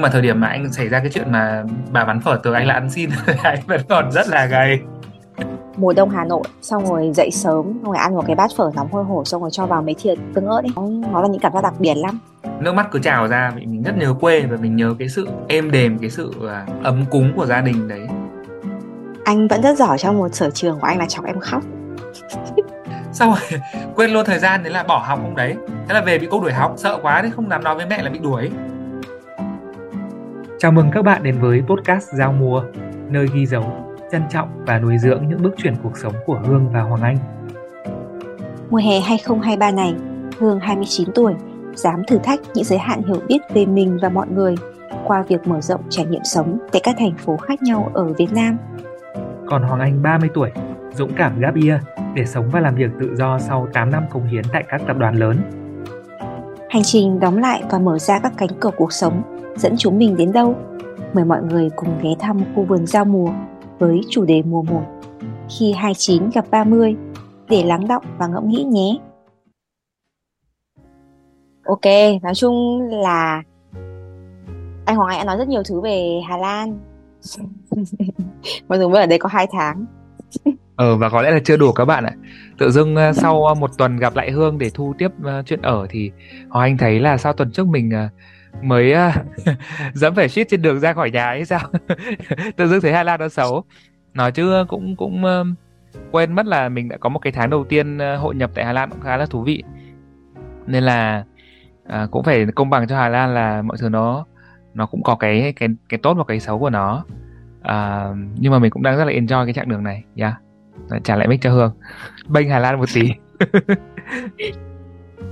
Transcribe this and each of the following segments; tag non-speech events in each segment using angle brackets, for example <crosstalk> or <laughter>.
nhưng mà thời điểm mà anh xảy ra cái chuyện mà bà bán phở từ anh là ăn xin <laughs> anh vẫn còn rất là gầy. Mùa đông Hà Nội xong rồi dậy sớm xong rồi ăn một cái bát phở nóng hôi hổi xong rồi cho vào mấy thìa tương ớt ấy nó là những cảm giác đặc biệt lắm. Nước mắt cứ trào ra vì mình rất nhớ quê và mình nhớ cái sự êm đềm cái sự à, ấm cúng của gia đình đấy. Anh vẫn rất giỏi trong một sở trường của anh là chọc em khóc. <laughs> Xong rồi quên luôn thời gian đấy là bỏ học hôm đấy. Thế là về bị cô đuổi học sợ quá đấy không dám nói với mẹ là bị đuổi chào mừng các bạn đến với podcast giao mùa nơi ghi dấu trân trọng và nuôi dưỡng những bước chuyển cuộc sống của Hương và Hoàng Anh. Mùa hè 2023 này, Hương 29 tuổi, dám thử thách những giới hạn hiểu biết về mình và mọi người qua việc mở rộng trải nghiệm sống tại các thành phố khác nhau ở Việt Nam. Còn Hoàng Anh 30 tuổi, dũng cảm gap year để sống và làm việc tự do sau 8 năm cống hiến tại các tập đoàn lớn. Hành trình đóng lại và mở ra các cánh cửa cuộc sống dẫn chúng mình đến đâu? Mời mọi người cùng ghé thăm khu vườn giao mùa với chủ đề mùa 1 khi 29 gặp 30 để lắng động và ngẫm nghĩ nhé. Ok, nói chung là anh Hoàng Anh đã nói rất nhiều thứ về Hà Lan. Mặc dù mới ở đây có 2 tháng. Ờ và có lẽ là chưa đủ các bạn ạ. Tự dưng uh, sau uh, một tuần gặp lại Hương để thu tiếp uh, chuyện ở thì Hoàng Anh thấy là sau tuần trước mình mới à, <laughs> dẫm phải shit trên đường ra khỏi nhà ấy sao? <laughs> Tự dưng thấy Hà Lan nó xấu. Nói chứ ờ, cũng cũng ờ, quên mất là mình đã có một cái tháng đầu tiên ờ, hội nhập tại Hà Lan cũng khá là thú vị. Nên là à, cũng phải công bằng cho Hà Lan là mọi thứ nó nó cũng có cái cái cái tốt và cái xấu của nó. À, nhưng mà mình cũng đang rất là enjoy cái chặng đường này, yeah trả lại mic cho hương bênh hà lan một tí <laughs>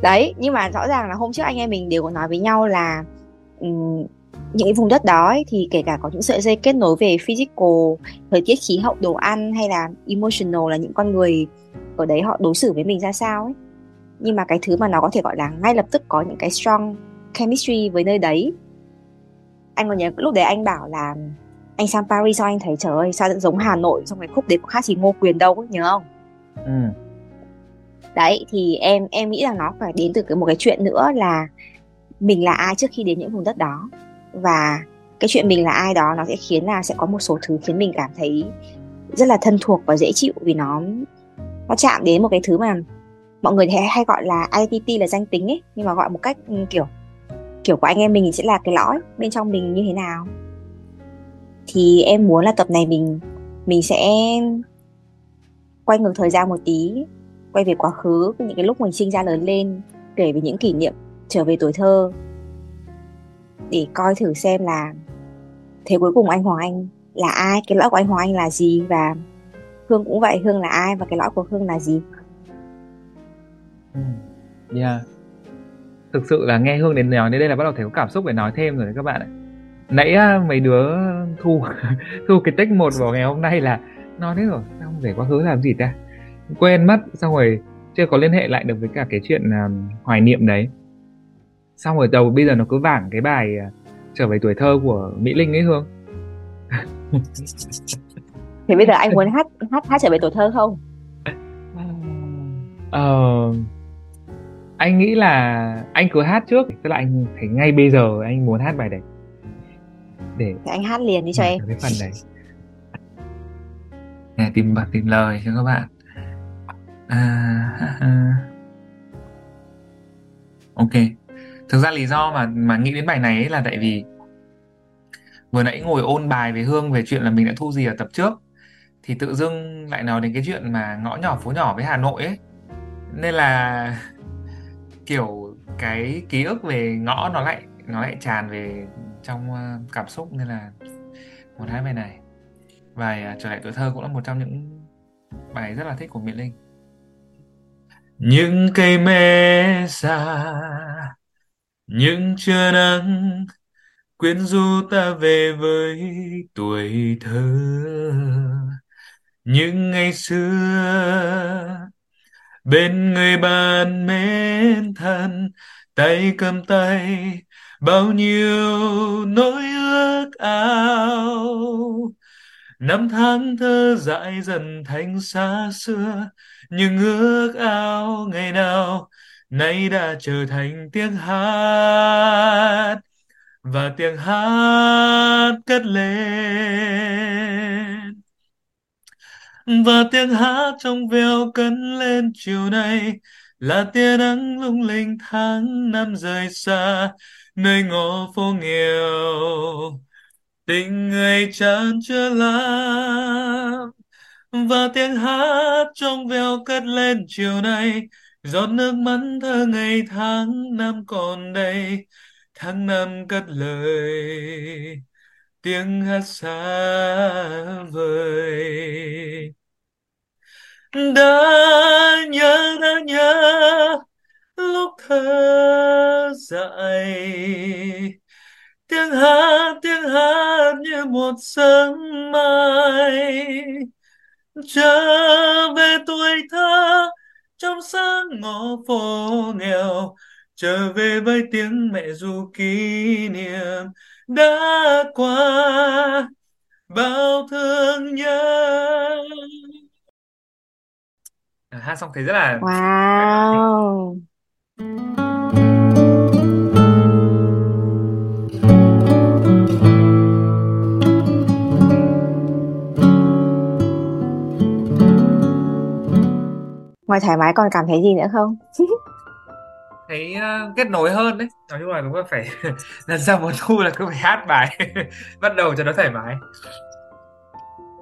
đấy nhưng mà rõ ràng là hôm trước anh em mình đều có nói với nhau là um, những cái vùng đất đó ấy, thì kể cả có những sợi dây kết nối về physical thời tiết khí hậu đồ ăn hay là emotional là những con người ở đấy họ đối xử với mình ra sao ấy. Nhưng mà cái thứ mà nó có thể gọi là ngay lập tức có những cái strong chemistry với nơi đấy. Anh còn nhớ lúc đấy anh bảo là anh sang Paris sao anh thấy trời ơi sao giống Hà Nội trong cái khúc đấy có khác gì Ngô Quyền đâu nhớ không? Ừ đấy thì em em nghĩ rằng nó phải đến từ cái một cái chuyện nữa là mình là ai trước khi đến những vùng đất đó. Và cái chuyện mình là ai đó nó sẽ khiến là sẽ có một số thứ khiến mình cảm thấy rất là thân thuộc và dễ chịu vì nó nó chạm đến một cái thứ mà mọi người hay, hay gọi là identity là danh tính ấy. Nhưng mà gọi một cách ừ, kiểu kiểu của anh em mình sẽ là cái lõi bên trong mình như thế nào. Thì em muốn là tập này mình mình sẽ quay ngược thời gian một tí quay về quá khứ, những cái lúc mình sinh ra lớn lên, kể về những kỷ niệm, trở về tuổi thơ. Để coi thử xem là thế cuối cùng anh Hoàng Anh là ai, cái lõi của anh Hoàng Anh là gì và Hương cũng vậy, Hương là ai và cái lõi của Hương là gì? Ừ, yeah. Thực sự là nghe Hương đến nói đến đây là bắt đầu thấy có cảm xúc để nói thêm rồi đấy các bạn ạ. Nãy à, mấy đứa thu <laughs> thu cái tích một vào ngày hôm nay là nói thế rồi không về quá khứ làm gì ta? Quên mất xong rồi chưa có liên hệ lại được với cả cái chuyện uh, hoài niệm đấy. Xong rồi đầu bây giờ nó cứ vảng cái bài uh, trở về tuổi thơ của mỹ linh ấy hương. <laughs> Thì bây giờ anh muốn hát hát hát trở về tuổi thơ không? <laughs> Ờ anh nghĩ là anh cứ hát trước tức là anh thấy ngay bây giờ anh muốn hát bài đấy. Để Thì anh hát liền đi cho em. cái phần này nghe <laughs> tìm bật tìm lời cho các bạn à, à. ok. Thực ra lý do mà mà nghĩ đến bài này ấy là tại vì vừa nãy ngồi ôn bài về hương về chuyện là mình đã thu gì ở tập trước thì tự dưng lại nói đến cái chuyện mà ngõ nhỏ phố nhỏ với hà nội ấy. Nên là <laughs> kiểu cái ký ức về ngõ nó lại nó lại tràn về trong ờ, cảm xúc nên là một hai bài này. Bài à, trở lại tuổi thơ cũng là một trong những bài rất là thích của Mỹ Linh những cây mê xa, những trưa nắng, quyến du ta về với tuổi thơ. Những ngày xưa, bên người bạn mến thân, tay cầm tay, bao nhiêu nỗi ước ao. Năm tháng thơ dại dần thành xa xưa nhưng ước ao ngày nào nay đã trở thành tiếng hát, và tiếng hát cất lên. Và tiếng hát trong veo cất lên chiều nay là tia nắng lung linh tháng năm rời xa, nơi ngõ phố nghèo, tình người chan chưa lắm và tiếng hát trong veo cất lên chiều nay. Giọt nước mắt thơ ngày tháng năm còn đây. Tháng năm cất lời. Tiếng hát xa vời. Đã nhớ đã nhớ lúc thơ dại. Tiếng hát tiếng hát như một sớm trở về tuổi thơ trong sáng ngõ phố nghèo trở về với tiếng mẹ ru kỷ niệm đã qua bao thương nhớ hát xong thấy rất là Wow. Ngoài thoải mái còn cảm thấy gì nữa không? thấy uh, kết nối hơn đấy nói chung là đúng là phải <laughs> lần sau mùa thu là cứ phải hát bài <laughs> bắt đầu cho nó thoải mái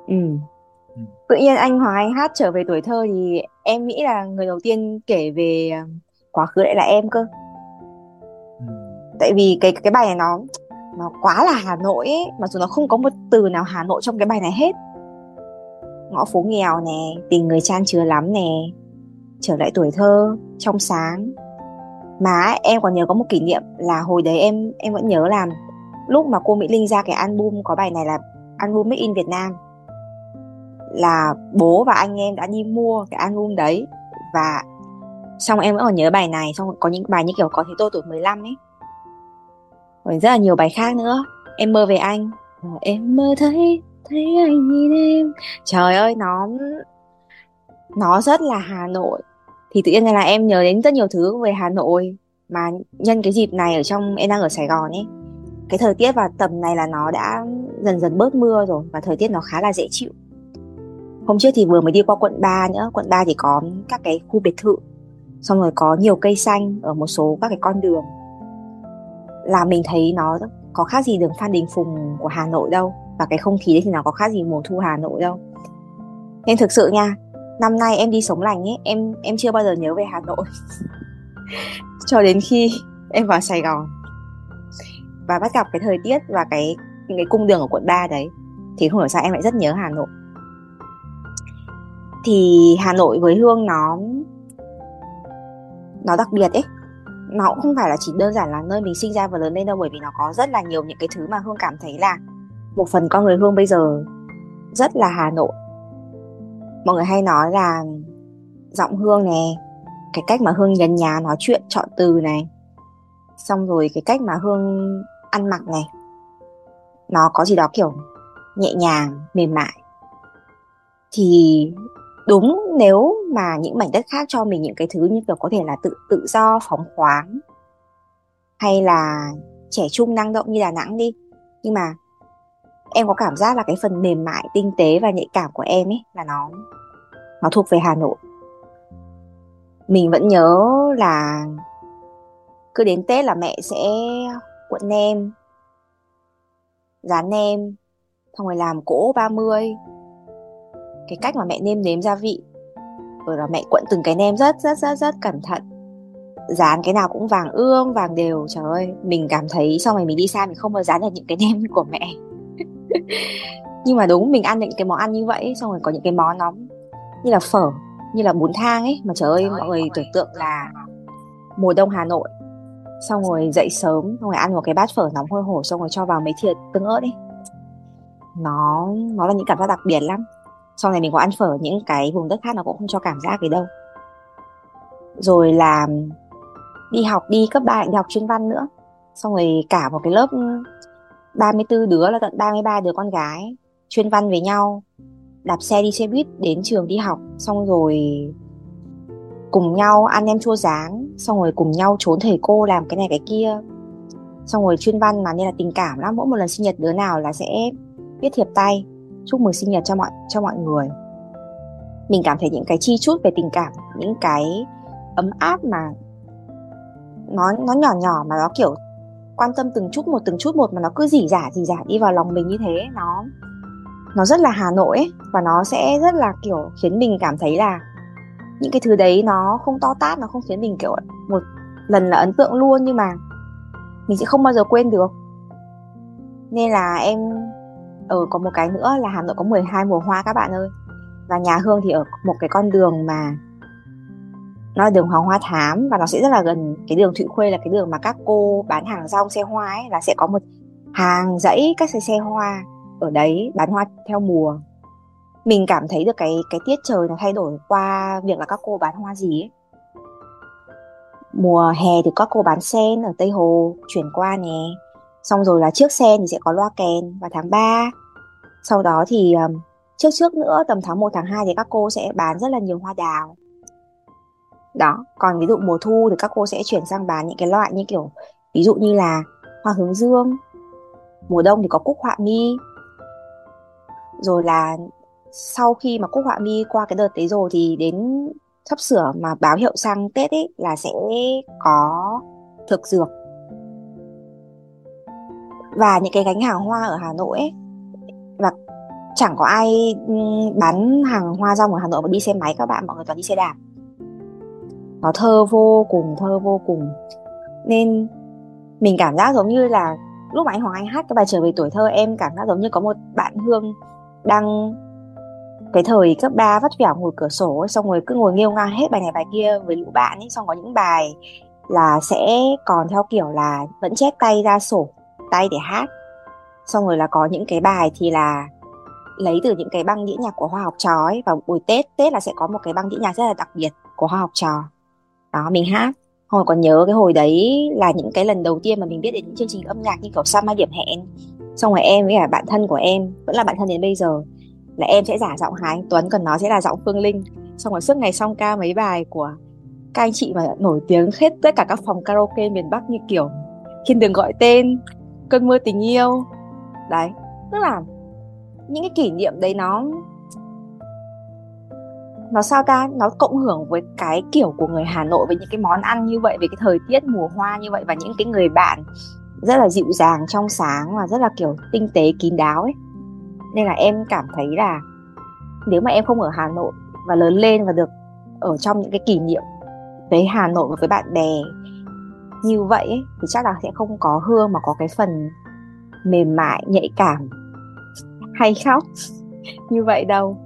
Ừ. ừ. Tự nhiên anh Hoàng Anh hát trở về tuổi thơ thì em nghĩ là người đầu tiên kể về ờ, quá khứ lại là em cơ. Ừ. Tại vì cái cái bài này nó nó quá là Hà Nội ấy, mặc dù nó không có một từ nào Hà Nội trong cái bài này hết. Ngõ phố nghèo nè, tình người chan chứa lắm nè, trở lại tuổi thơ trong sáng. Mà em còn nhớ có một kỷ niệm là hồi đấy em em vẫn nhớ là lúc mà cô Mỹ Linh ra cái album có bài này là album Made in Việt Nam là bố và anh em đã đi mua cái album đấy và xong em vẫn còn nhớ bài này, xong có những bài như kiểu có thế tôi tuổi 15 ấy. Rồi rất là nhiều bài khác nữa. Em mơ về anh. Ờ, em mơ thấy thấy anh nhìn em. Trời ơi, nó nó rất là Hà Nội thì tự nhiên là em nhớ đến rất nhiều thứ về Hà Nội. Mà nhân cái dịp này ở trong, em đang ở Sài Gòn ấy. Cái thời tiết vào tầm này là nó đã dần dần bớt mưa rồi và thời tiết nó khá là dễ chịu. Hôm trước thì vừa mới đi qua quận 3 nữa. Quận 3 thì có các cái khu biệt thự. Xong rồi có nhiều cây xanh ở một số các cái con đường. Là mình thấy nó có khác gì đường Phan Đình Phùng của Hà Nội đâu. Và cái không khí đấy thì nó có khác gì mùa thu Hà Nội đâu. Nên thực sự nha năm nay em đi sống lành ấy, em em chưa bao giờ nhớ về Hà Nội. <laughs> Cho đến khi em vào Sài Gòn và bắt gặp cái thời tiết và cái những cái cung đường ở quận 3 đấy, thì không hiểu sao em lại rất nhớ Hà Nội. Thì Hà Nội với Hương nó nó đặc biệt ấy. Nó cũng không phải là chỉ đơn giản là nơi mình sinh ra và lớn lên đâu, bởi vì nó có rất là nhiều những cái thứ mà Hương cảm thấy là một phần con người Hương bây giờ rất là Hà Nội mọi người hay nói là giọng hương nè cái cách mà hương nhấn nhá nói chuyện chọn từ này, xong rồi cái cách mà hương ăn mặc này, nó có gì đó kiểu nhẹ nhàng, mềm mại. Thì đúng nếu mà những mảnh đất khác cho mình những cái thứ như kiểu có thể là tự tự do phóng khoáng, hay là trẻ trung năng động như đà nẵng đi, nhưng mà em có cảm giác là cái phần mềm mại, tinh tế và nhạy cảm của em ấy là nó nó thuộc về Hà Nội. Mình vẫn nhớ là cứ đến Tết là mẹ sẽ cuộn nem, dán nem, xong rồi làm cỗ 30 cái cách mà mẹ nêm nếm gia vị, rồi là mẹ cuộn từng cái nem rất rất rất rất cẩn thận. Dán cái nào cũng vàng ươm, vàng đều, trời ơi, mình cảm thấy sau này mình đi xa mình không bao dán được những cái <laughs> nem của mẹ. <laughs> nhưng mà đúng mình ăn những cái món ăn như vậy xong rồi có những cái món nó như là phở như là bún thang ấy mà trời ơi mọi người tưởng tượng là mùa đông Hà Nội. Xong rồi dậy sớm xong rồi ăn một cái bát phở nóng hôi hổi xong rồi cho vào mấy thìa tương ớt ấy nó nó là những cảm giác đặc biệt lắm. Sau này mình có ăn phở những cái vùng đất khác nó cũng không cho cảm giác gì đâu. Rồi là đi học đi cấp 3 đi học chuyên văn nữa. Xong rồi cả một cái lớp 34 đứa là tận 33 đứa con gái, chuyên văn với nhau, đạp xe đi xe buýt, đến trường đi học, xong rồi cùng nhau ăn nem chua rán, xong rồi cùng nhau trốn thầy cô làm cái này cái kia. Xong rồi chuyên văn mà nên là tình cảm lắm, mỗi một lần sinh nhật đứa nào là sẽ viết thiệp tay, chúc mừng sinh nhật cho mọi cho mọi người. Mình cảm thấy những cái chi chút về tình cảm, những cái ấm áp mà nó nó nhỏ nhỏ mà nó kiểu quan tâm từng chút một từng chút một mà nó cứ dỉ giả dỉ giả đi vào lòng mình như thế nó nó rất là Hà Nội ấy và nó sẽ rất là kiểu khiến mình cảm thấy là những cái thứ đấy nó không to tát nó không khiến mình kiểu một lần là ấn tượng luôn nhưng mà mình sẽ không bao giờ quên được. Nên là em ở ừ, có một cái nữa là Hà Nội có 12 mùa hoa các bạn ơi. Và nhà Hương thì ở một cái con đường mà nó là đường Hoàng Hoa Thám và nó sẽ rất là gần cái đường Thụy Khuê, là cái đường mà các cô bán hàng rong xe hoa ấy, là sẽ có một hàng dãy các xe xe hoa ở đấy bán hoa theo mùa. Mình cảm thấy được cái cái tiết trời nó thay đổi qua việc là các cô bán hoa gì ấy. Mùa hè thì các cô bán sen ở Tây Hồ, chuyển qua nè. Xong rồi là trước sen thì sẽ có loa kèn vào tháng 3 sau đó thì ờ, trước trước nữa, tầm tháng 1 tháng 2 thì các cô sẽ bán rất là nhiều hoa đào đó, còn ví dụ mùa thu thì các cô sẽ chuyển sang bán những cái loại như kiểu, ví dụ như là hoa hướng dương. Mùa đông thì có cúc họa mi. Rồi là sau khi mà cúc họa mi qua cái đợt đấy rồi thì đến sắp sửa mà báo hiệu sang Tết ấy là sẽ có thực dược. Và những cái gánh hàng hoa ở Hà Nội ấy, và chẳng có ai bán hàng hoa rong ở Hà Nội mà đi xe máy các bạn, mọi người toàn đi xe đạp nó thơ vô cùng thơ vô cùng. Nên mình cảm giác giống như là lúc mà anh Hoàng Anh hát cái bài trở về tuổi thơ em cảm giác giống như có một bạn Hương đang cái thời cấp 3 vắt vẻo ngồi cửa sổ ấy, xong rồi cứ ngồi nghiêu ngang hết bài này bài kia với lũ bạn ấy xong có những bài là sẽ còn theo kiểu là vẫn chép tay ra sổ tay để hát. Xong rồi là có những cái bài thì là lấy từ những cái băng đĩa nhạc của hoa học trò ấy vào buổi tết tết là sẽ có một cái băng đĩa nhạc rất là đặc biệt của hoa học trò đó, mình hát. Hồi còn nhớ cái hồi đấy là những cái lần đầu tiên mà mình biết đến những chương trình âm nhạc như kiểu Sao Mai Điểm Hẹn. Xong rồi em với cả bạn thân của em, vẫn là bạn thân đến bây giờ, là em sẽ giả giọng Hà Anh Tuấn, còn nó sẽ là giọng Phương Linh. Xong rồi suốt ngày xong ca mấy bài của các anh chị mà nổi tiếng hết tất cả các phòng karaoke miền Bắc như kiểu Thiên đường gọi tên, Cơn mưa tình yêu. Đấy, tức là những cái kỷ niệm đấy nó nó sao ta? Nó cộng hưởng với cái kiểu của người Hà Nội với những cái món ăn như vậy về cái thời tiết mùa hoa như vậy và những cái người bạn rất là dịu dàng trong sáng và rất là kiểu tinh tế kín đáo ấy. Nên là em cảm thấy là nếu mà em không ở Hà Nội và lớn lên và được ở trong những cái kỷ niệm với Hà Nội và với bạn bè như vậy ấy, thì chắc là sẽ không có hương mà có cái phần mềm mại nhạy cảm <laughs> hay khóc. Như vậy đâu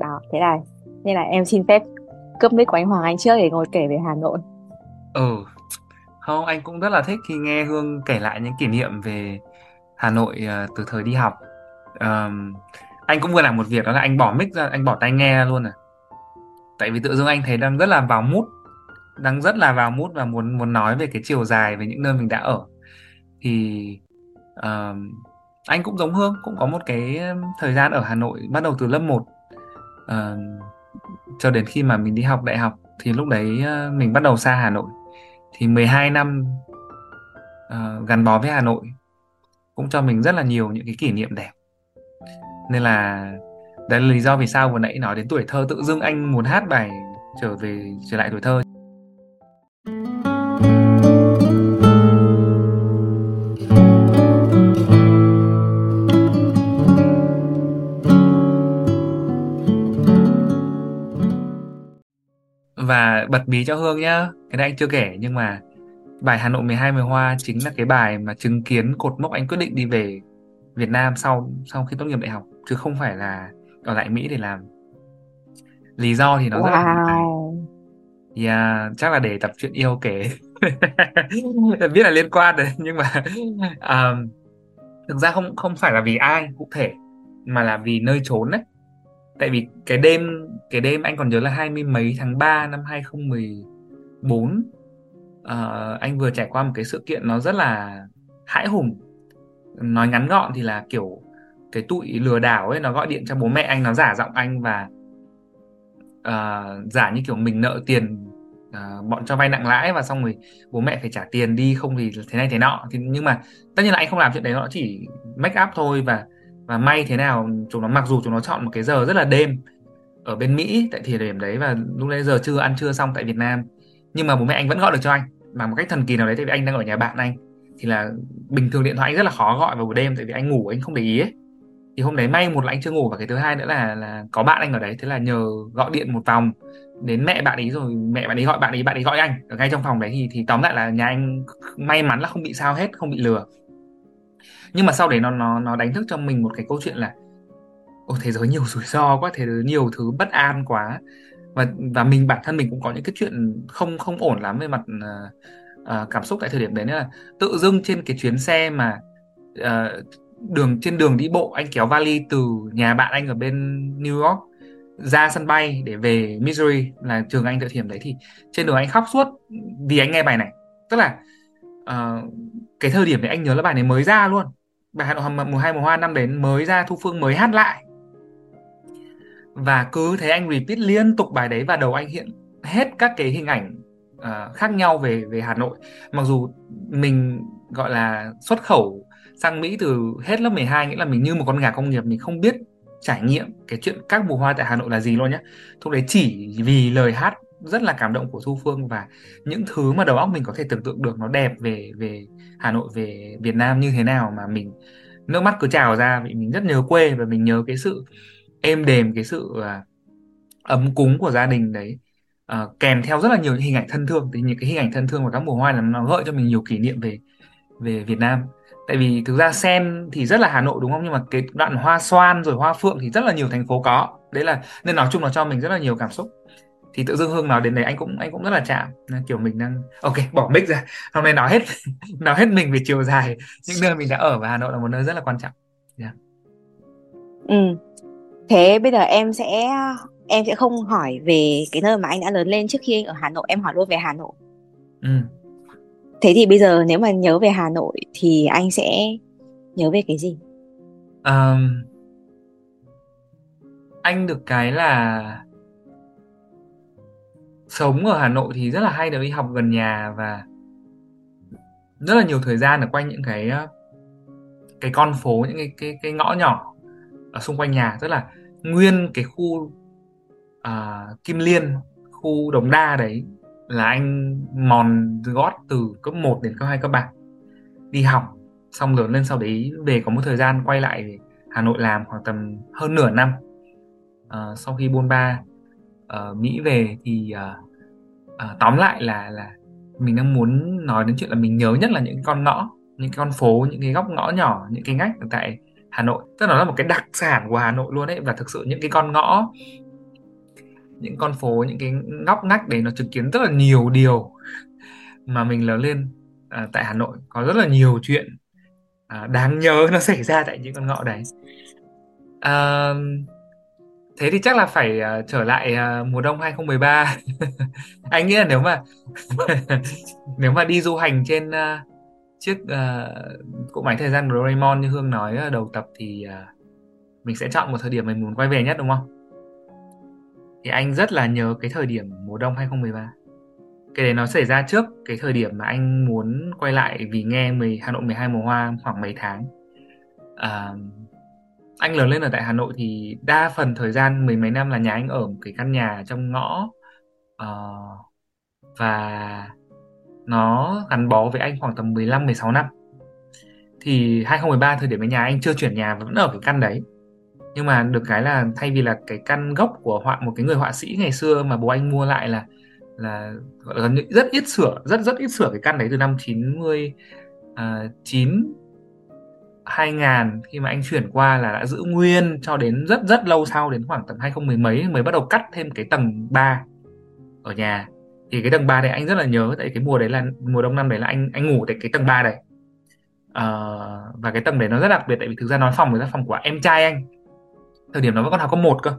đó thế là nên là em xin phép cướp mic của anh Hoàng Anh trước để ngồi kể về Hà Nội. Ừ không anh cũng rất là thích khi nghe Hương kể lại những kỷ niệm về Hà Nội uh, từ thời đi học. Um, anh cũng vừa làm một việc đó là anh bỏ mic ra anh bỏ tai nghe luôn à. Tại vì tự dưng anh thấy đang rất là vào mút đang rất là vào mút và muốn muốn nói về cái chiều dài về những nơi mình đã ở. Thì uh, anh cũng giống Hương cũng có một cái thời gian ở Hà Nội bắt đầu từ lớp 1 Ờ, cho đến khi mà mình đi học đại học thì lúc đấy uh, mình bắt đầu xa Hà Nội. Thì 12 năm uh, gắn bó với Hà Nội cũng cho mình rất là nhiều những cái kỷ niệm đẹp. Nên là đấy là lý do vì sao vừa nãy nói đến tuổi thơ tự dưng anh muốn hát bài trở về trở lại tuổi thơ. Bật mí cho Hương nhá. Cái này anh chưa kể nhưng mà bài Hà Nội 12 mùa hoa chính là cái bài mà chứng kiến cột mốc anh quyết định đi về Việt Nam sau sau khi tốt nghiệp đại học chứ không phải là ở lại Mỹ để làm. Lý do thì nó wow. rất là yeah, chắc là để tập chuyện yêu kể. <laughs> Biết là liên quan đấy nhưng mà <laughs> um, thực ra không không phải là vì ai cụ thể mà là vì nơi trốn đấy tại vì cái đêm cái đêm anh còn nhớ là hai mươi mấy tháng 3 năm 2014 uh, ờ, anh vừa trải qua một cái sự kiện nó rất là hãi hùng. Nói ngắn gọn thì là kiểu cái tụi lừa đảo ấy nó gọi điện cho bố mẹ anh nó giả giọng anh và uh, giả như kiểu mình nợ tiền uh, bọn cho vay nặng lãi và xong rồi bố mẹ phải trả tiền đi không thì thế này thế nọ. Thì nhưng mà tất nhiên là anh không làm chuyện đấy nó chỉ make up thôi và và may thế nào, chúng nó mặc dù chúng nó chọn một cái giờ rất là đêm ở bên Mỹ tại thời điểm đấy và lúc đấy giờ chưa ăn trưa xong tại Việt Nam. Nhưng mà bố mẹ anh vẫn gọi được cho anh bằng một cách thần kỳ nào đấy tại vì anh đang ở nhà bạn anh. Thì là bình thường điện thoại anh rất là khó gọi vào buổi đêm tại vì anh ngủ, anh không để ý ấy. Thì hôm đấy may một là anh chưa ngủ và cái thứ hai nữa là là có bạn anh ở đấy, thế là nhờ gọi điện một vòng đến mẹ bạn ấy rồi mẹ bạn ấy gọi, bạn ấy bạn ấy gọi anh. Ở ngay trong phòng đấy thì thì tóm lại là nhà anh may mắn là không bị sao hết, không bị lừa nhưng mà sau đấy nó nó nó đánh thức cho mình một cái câu chuyện là ô thế giới nhiều rủi ro quá thế giới nhiều thứ bất an quá. Và và mình bản thân mình cũng có những cái chuyện không không ổn lắm về mặt uh, cảm xúc tại thời điểm đấy. Nên là tự dưng trên cái chuyến xe mà uh, đường trên đường đi bộ anh kéo vali từ nhà bạn anh ở bên New York ra sân bay để về Missouri là trường anh thời điểm đấy thì trên đường anh khóc suốt vì anh nghe bài này. Tức là uh, cái thời điểm đấy anh nhớ là bài này mới ra luôn bài Hà Nội mùa hai mùa hoa năm đến mới ra Thu Phương mới hát lại. Và cứ thế anh repeat liên tục bài đấy và đầu anh hiện hết các cái hình ảnh uh, khác nhau về về Hà Nội. Mặc dù mình gọi là xuất khẩu sang Mỹ từ hết lớp 12 nghĩa là mình như một con gà công nghiệp mình không biết trải nghiệm cái chuyện các mùa hoa tại Hà Nội là gì luôn nhé lúc đấy chỉ vì lời hát rất là cảm động của Thu Phương và những thứ mà đầu óc mình có thể tưởng tượng được nó đẹp về về Hà Nội về Việt Nam như thế nào mà mình nước mắt cứ trào ra vì mình rất nhớ quê và mình nhớ cái sự êm đềm cái sự à, ấm cúng của gia đình đấy. À, kèm theo rất là nhiều những hình ảnh thân thương thì những cái hình ảnh thân thương và các mùa hoa là nó gợi cho mình nhiều kỷ niệm về về Việt Nam. Tại vì thực ra sen thì rất là Hà Nội đúng không? Nhưng mà cái đoạn hoa xoan rồi hoa phượng thì rất là nhiều thành phố có. Đấy là nên nói chung là cho mình rất là nhiều cảm xúc thì tự dưng hương nói đến đấy anh cũng anh cũng rất là chạm. Kiểu mình đang ok bỏ mic ra. Hôm nay nói hết <laughs> nói hết mình về chiều dài. Những nơi mình đã ở và Hà Nội là một nơi rất là quan trọng. Yeah. ừ. Thế bây giờ em sẽ em sẽ không hỏi về cái nơi mà anh đã lớn lên trước khi anh ở Hà Nội em hỏi luôn về Hà Nội. Ừ. thế thì bây giờ nếu mà nhớ về Hà Nội thì anh sẽ nhớ về cái gì? Um, anh được cái là sống ở Hà Nội thì rất là hay được đi học gần nhà và rất là nhiều thời gian ở quanh những cái ờ, cái con phố những cái cái cái ngõ nhỏ ở xung quanh nhà. Tức là nguyên cái khu uh, Kim Liên khu Đồng Đa đấy là anh mòn gót từ cấp 1 đến cấp 2 cấp 3 đi học xong lớn lên sau đấy về có một thời gian quay lại Hà Nội làm khoảng tầm hơn nửa năm. Uh, sau khi buôn ba Ờ, uh, Mỹ về thì uh, uh, tóm lại là là mình đang muốn nói đến chuyện là mình nhớ nhất là những con ngõ những con phố những cái góc ngõ nhỏ những cái ngách ở tại Hà Nội. Tức là nó là một cái đặc sản của Hà Nội luôn đấy và thực sự những cái con ngõ những con phố những cái ngóc ngách đấy nó chứng kiến rất là nhiều điều mà mình lớn lên à, tại Hà Nội. Có rất là nhiều chuyện à, đáng nhớ nó <laughs> xảy ra tại những con ngõ đấy. À, thế thì chắc là phải uh, trở lại uh, mùa đông 2013 <laughs> anh nghĩ là nếu mà <laughs> nếu mà đi du hành trên uh, chiếc uh, cỗ máy thời gian Doraemon như Hương nói ở đầu tập thì uh, mình sẽ chọn một thời điểm mình muốn quay về nhất đúng không? Thì anh rất là nhớ cái thời điểm mùa đông 2013 cái đấy nó xảy ra trước cái thời điểm mà anh muốn quay lại vì nghe 10, Hà Nội 12 mùa hoa khoảng mấy tháng. Uh, anh lớn lên ở tại Hà Nội thì đa phần thời gian mười mấy năm là nhà anh ở một cái căn nhà trong ngõ uh, và nó gắn bó với anh khoảng tầm 15 16 năm. Thì 2013 thời điểm ở nhà anh chưa chuyển nhà vẫn ở cái căn đấy. Nhưng mà được cái là thay vì là cái căn gốc của họa một cái người họa sĩ ngày xưa mà bố anh mua lại là là gần như rất ít sửa, rất rất ít sửa cái căn đấy từ năm 90 uh, 9 2000 khi mà anh chuyển qua là đã giữ nguyên cho đến rất rất lâu sau đến khoảng tầm 2010 mấy mới bắt đầu cắt thêm cái tầng 3 ở nhà. Thì cái tầng 3 này anh rất là nhớ tại cái mùa đấy là mùa đông năm đấy là anh anh ngủ tại cái tầng 3 này uh, và cái tầng đấy nó rất đặc biệt tại vì thực ra nói phòng là phòng của em trai anh thời điểm đó vẫn còn học cấp một cơ.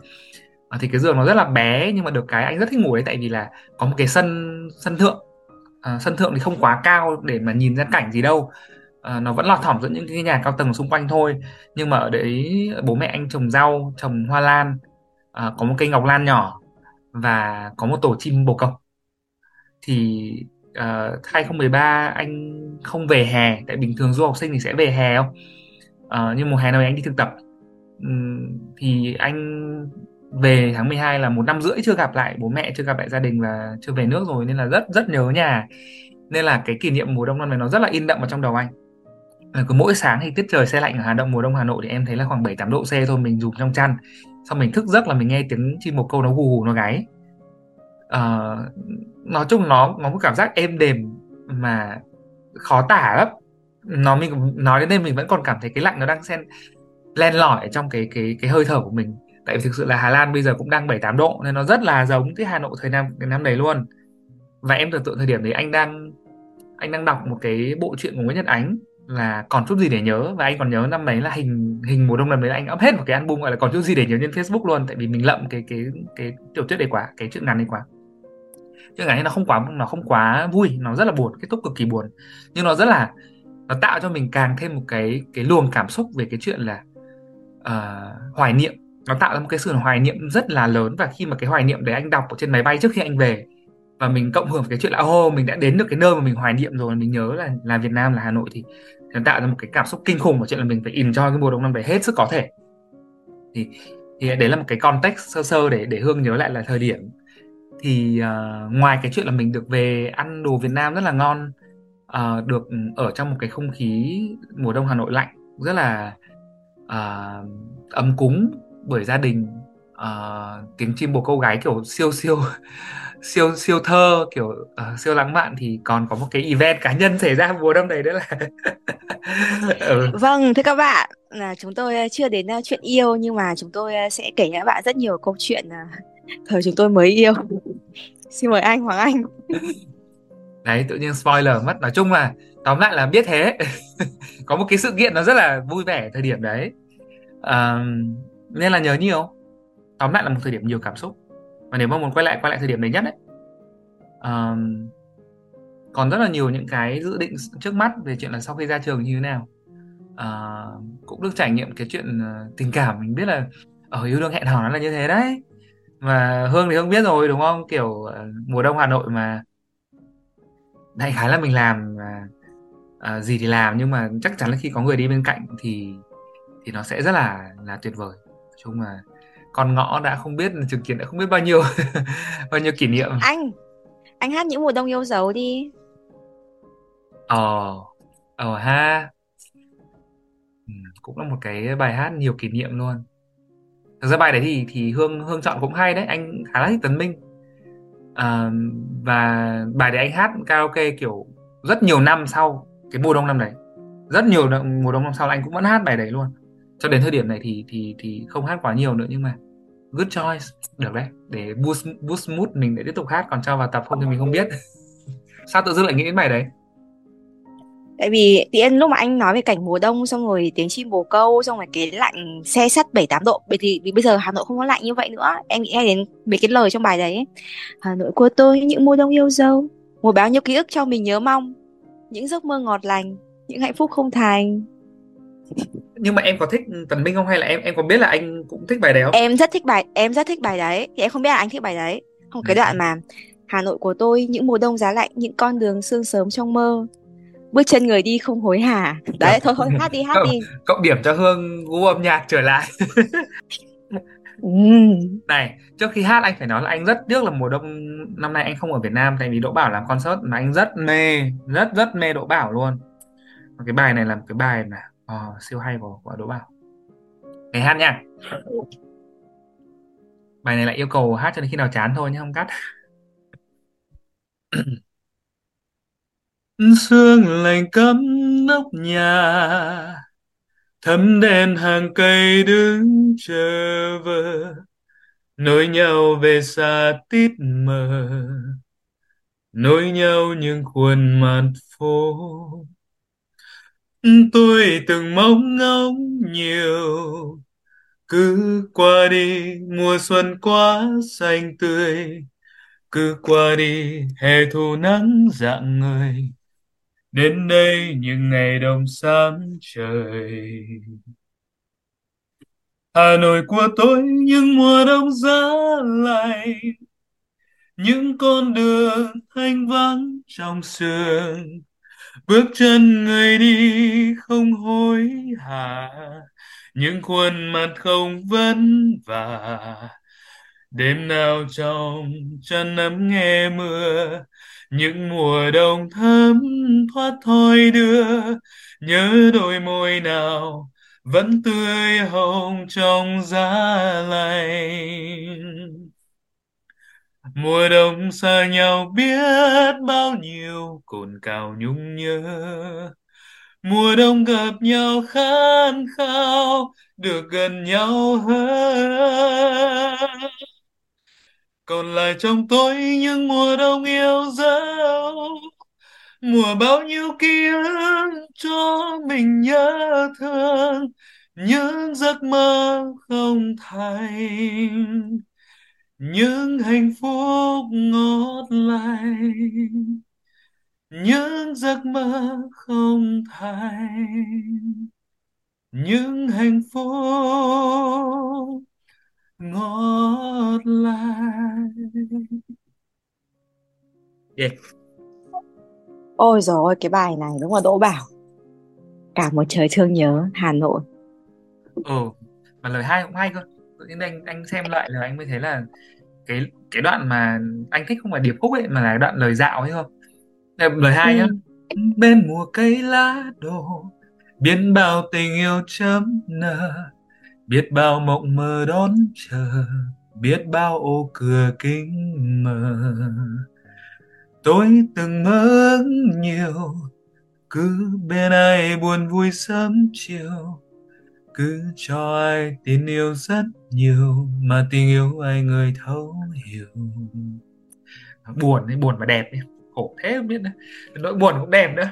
À, thì cái giường nó rất là bé nhưng mà được cái anh rất thích ngủ đấy tại vì là có một cái sân sân thượng. À, sân thượng thì không quá cao để mà nhìn ra cảnh gì đâu à, nó vẫn lọt thỏm giữa những cái nhà cao tầng xung quanh thôi. Nhưng mà ở đấy bố mẹ anh trồng rau trồng hoa lan à, có một cây ngọc lan nhỏ và có một tổ chim bồ câu thì à, uh, 2013 anh không về hè tại bình thường du học sinh thì sẽ về hè không? Uh, nhưng mùa hè này anh đi thực tập. Um, thì anh về tháng 12 là một năm rưỡi chưa gặp lại bố mẹ chưa gặp lại gia đình và chưa về nước rồi nên là rất rất nhớ nhà. Nên là cái kỷ niệm mùa đông năm này nó rất là in đậm vào trong đầu anh. Ờ, cứ mỗi sáng thì tiết trời xe lạnh ở Hà Đông mùa đông Hà Nội thì em thấy là khoảng 7 8 độ C thôi mình dùng trong chăn. Xong mình thức giấc là mình nghe tiếng chim bồ câu nó gù gù nó gáy. Uh, nói chung nó nó có cảm giác êm đềm mà khó tả lắm. Nó mình nói đến đây mình vẫn còn cảm thấy cái lạnh nó đang xen len lỏi trong cái cái cái hơi thở của mình. Tại vì thực sự là Hà Lan bây giờ cũng đang 7 8 độ nên nó rất là giống cái Hà Nội thời năm cái năm đấy luôn. Và em tưởng tượng thời điểm đấy anh đang anh đang đọc một cái bộ truyện của Nguyễn Nhật Ánh là còn chút gì để nhớ. Và anh còn nhớ năm đấy là hình hình mùa đông năm đấy anh up hết một cái album gọi là còn chút gì để nhớ trên Facebook luôn. Tại vì mình lậm cái cái cái tiểu thuyết đấy quá cái chuyện ngắn đấy quá. Chuyện ngắn ấy nó không quá nó không quá vui nó rất là buồn kết thúc cực kỳ buồn. Nhưng nó rất là nó tạo cho mình càng thêm một cái cái luồng cảm xúc về cái chuyện là uh, hoài niệm. Nó tạo ra một cái sự hoài niệm rất là lớn. Và khi mà cái hoài niệm đấy anh đọc ở trên máy bay trước khi anh về và mình cộng hưởng cái chuyện là ô oh, mình đã đến được cái nơi mà mình hoài niệm rồi mình nhớ là là Việt Nam là Hà Nội thì nó tạo ra một cái cảm xúc kinh khủng và chuyện là mình phải enjoy cái mùa đông năm đấy hết sức có thể. Thì thì đấy là một cái context sơ sơ để để hương nhớ lại là thời điểm. Thì uh, ngoài cái chuyện là mình được về ăn đồ Việt Nam rất là ngon uh, được ở trong một cái không khí mùa đông Hà Nội lạnh rất là uh, ấm cúng bởi gia đình uh, tiếng chim bồ câu gái kiểu siêu siêu siêu siêu thơ kiểu uh, siêu lãng mạn thì còn có một cái event cá nhân xảy ra mùa đông này đó là <laughs> ừ. vâng thưa các bạn là chúng tôi chưa đến uh, chuyện yêu nhưng mà chúng tôi uh, sẽ kể cho các bạn rất nhiều câu chuyện uh, thời chúng tôi mới yêu. <laughs> Xin mời anh Hoàng Anh. <laughs> Đấy tự nhiên spoiler mất. Nói chung là tóm lại là biết thế. Có một cái sự kiện nó rất là vui vẻ thời điểm đấy. À, nên là nhớ nhiều. Tóm lại là một thời điểm nhiều cảm xúc và nếu mà muốn quay lại quay lại thời điểm đấy nhất đấy um, còn rất là nhiều những cái dự định trước mắt về chuyện là sau khi ra trường như thế nào. Uh, cũng được trải nghiệm cái chuyện ờ, tình cảm mình biết là ở yêu đương hẹn hò nó là như thế đấy. Mà hương thì hương biết rồi đúng không? Kiểu uh, mùa đông hà nội mà đại khái là mình làm uh, gì thì làm nhưng mà chắc chắn là khi có người đi bên cạnh thì thì nó sẽ rất là là tuyệt vời. Nói chung là con ngõ đã không biết chứng kiến đã không biết bao nhiêu <laughs> bao nhiêu kỷ niệm. Anh anh hát những mùa đông yêu dấu đi. Ờ ờ ha. Ừ, cũng là một cái bài hát nhiều kỷ niệm luôn. Thực ra bài đấy thì thì hương hương chọn cũng hay đấy anh khá là thích tấn minh. À, và bài đấy anh hát karaoke kiểu rất nhiều năm sau cái mùa đông năm đấy. Rất nhiều mùa đông năm sau anh cũng vẫn hát bài đấy luôn cho đến thời điểm này thì thì thì không hát quá nhiều nữa, nhưng mà good choice, được đấy. Để boost boost mood mình để tiếp tục hát, còn cho vào tập không thì mình không biết. <laughs> Sao tự dưng lại nghĩ đến bài đấy? Tại vì tự lúc mà anh nói về cảnh mùa đông, xong rồi tiếng chim bồ câu, xong rồi cái lạnh xe sắt bảy tám độ. Bởi thì vì bây giờ Hà Nội không có lạnh như vậy nữa. Em nghĩ ngay đến mấy cái lời trong bài đấy. Hà Nội của tôi, những mùa đông yêu dấu. Mùa bao nhiêu ký ức cho mình nhớ mong. Những giấc mơ ngọt lành, những hạnh phúc không thành nhưng mà em có thích Tần Minh không? Hay là em em có biết là anh cũng thích bài đấy không? Em rất thích bài em rất thích bài đấy. Thì em không biết là anh thích bài đấy. Không cái đoạn mà Hà Nội của tôi những mùa đông giá lạnh những con đường sương sớm trong mơ. Bước chân người đi không hối hả? Đấy thôi thôi hát đi hát cộng, đi. cộng điểm cho hương gu âm nhạc trở lại. Ừ. <laughs> này trước khi hát anh phải nói là anh rất tiếc là mùa đông năm nay anh không ở Việt Nam tại vì Đỗ Bảo làm concert mà anh rất mê rất rất mê Đỗ Bảo luôn. Và cái bài này là một cái bài mà à, siêu hay của của Đỗ Bảo. Để hát nha. Bài này lại yêu cầu hát cho đến khi nào chán thôi nhé không cắt. Sương lạnh cấm nóc nhà thấm đèn hàng cây đứng chờ vờ. Nối nhau về xa tít mờ nối nhau những khuôn mặt phố tôi từng mong ngóng nhiều. Cứ qua đi, mùa xuân quá xanh tươi. Cứ qua đi, hè thu nắng dạng người đến đây những ngày đông xám trời. Hà Nội của tôi những mùa đông giá lạnh. Những con đường thanh vắng trong sương bước chân người đi không hối hả, những khuôn mặt không vấn vả. Đêm nào trong chân ấm nghe mưa, những mùa đông thấm thoát thôi đưa. Nhớ đôi môi nào vẫn tươi hồng trong giá lạnh mùa đông xa nhau biết bao nhiêu, cồn cào nhung nhớ. Mùa đông gặp nhau khát khao, được gần nhau hơn. Còn lại trong tôi những mùa đông yêu dấu, mùa bao nhiêu ký ức cho mình nhớ thương. Những giấc mơ không thành những hạnh phúc ngọt lành những giấc mơ không thành. Những hạnh phúc ngọt lành. Yeah. Ôi rồi cái bài này đúng là Đỗ Bảo. Cả một trời thương nhớ Hà Nội. Ừ mà lời hay cũng hay cơ nhiên anh anh xem lại là anh mới thấy là cái cái đoạn mà anh thích không phải điệp khúc ấy mà là đoạn lời dạo ấy không? Lời hai nhá. Ừ. bên mùa cây lá đổ biết bao tình yêu chấm nở biết bao mộng mơ đón chờ biết bao ô cửa kính mờ tôi từng mơ ước nhiều cứ bên ai buồn vui sớm chiều cứ cho ai tin yêu rất nhiều mà tình yêu ai người thấu hiểu. Buồn ấy buồn và đẹp ấy khổ thế không biết nữa. Nỗi buồn cũng đẹp nữa.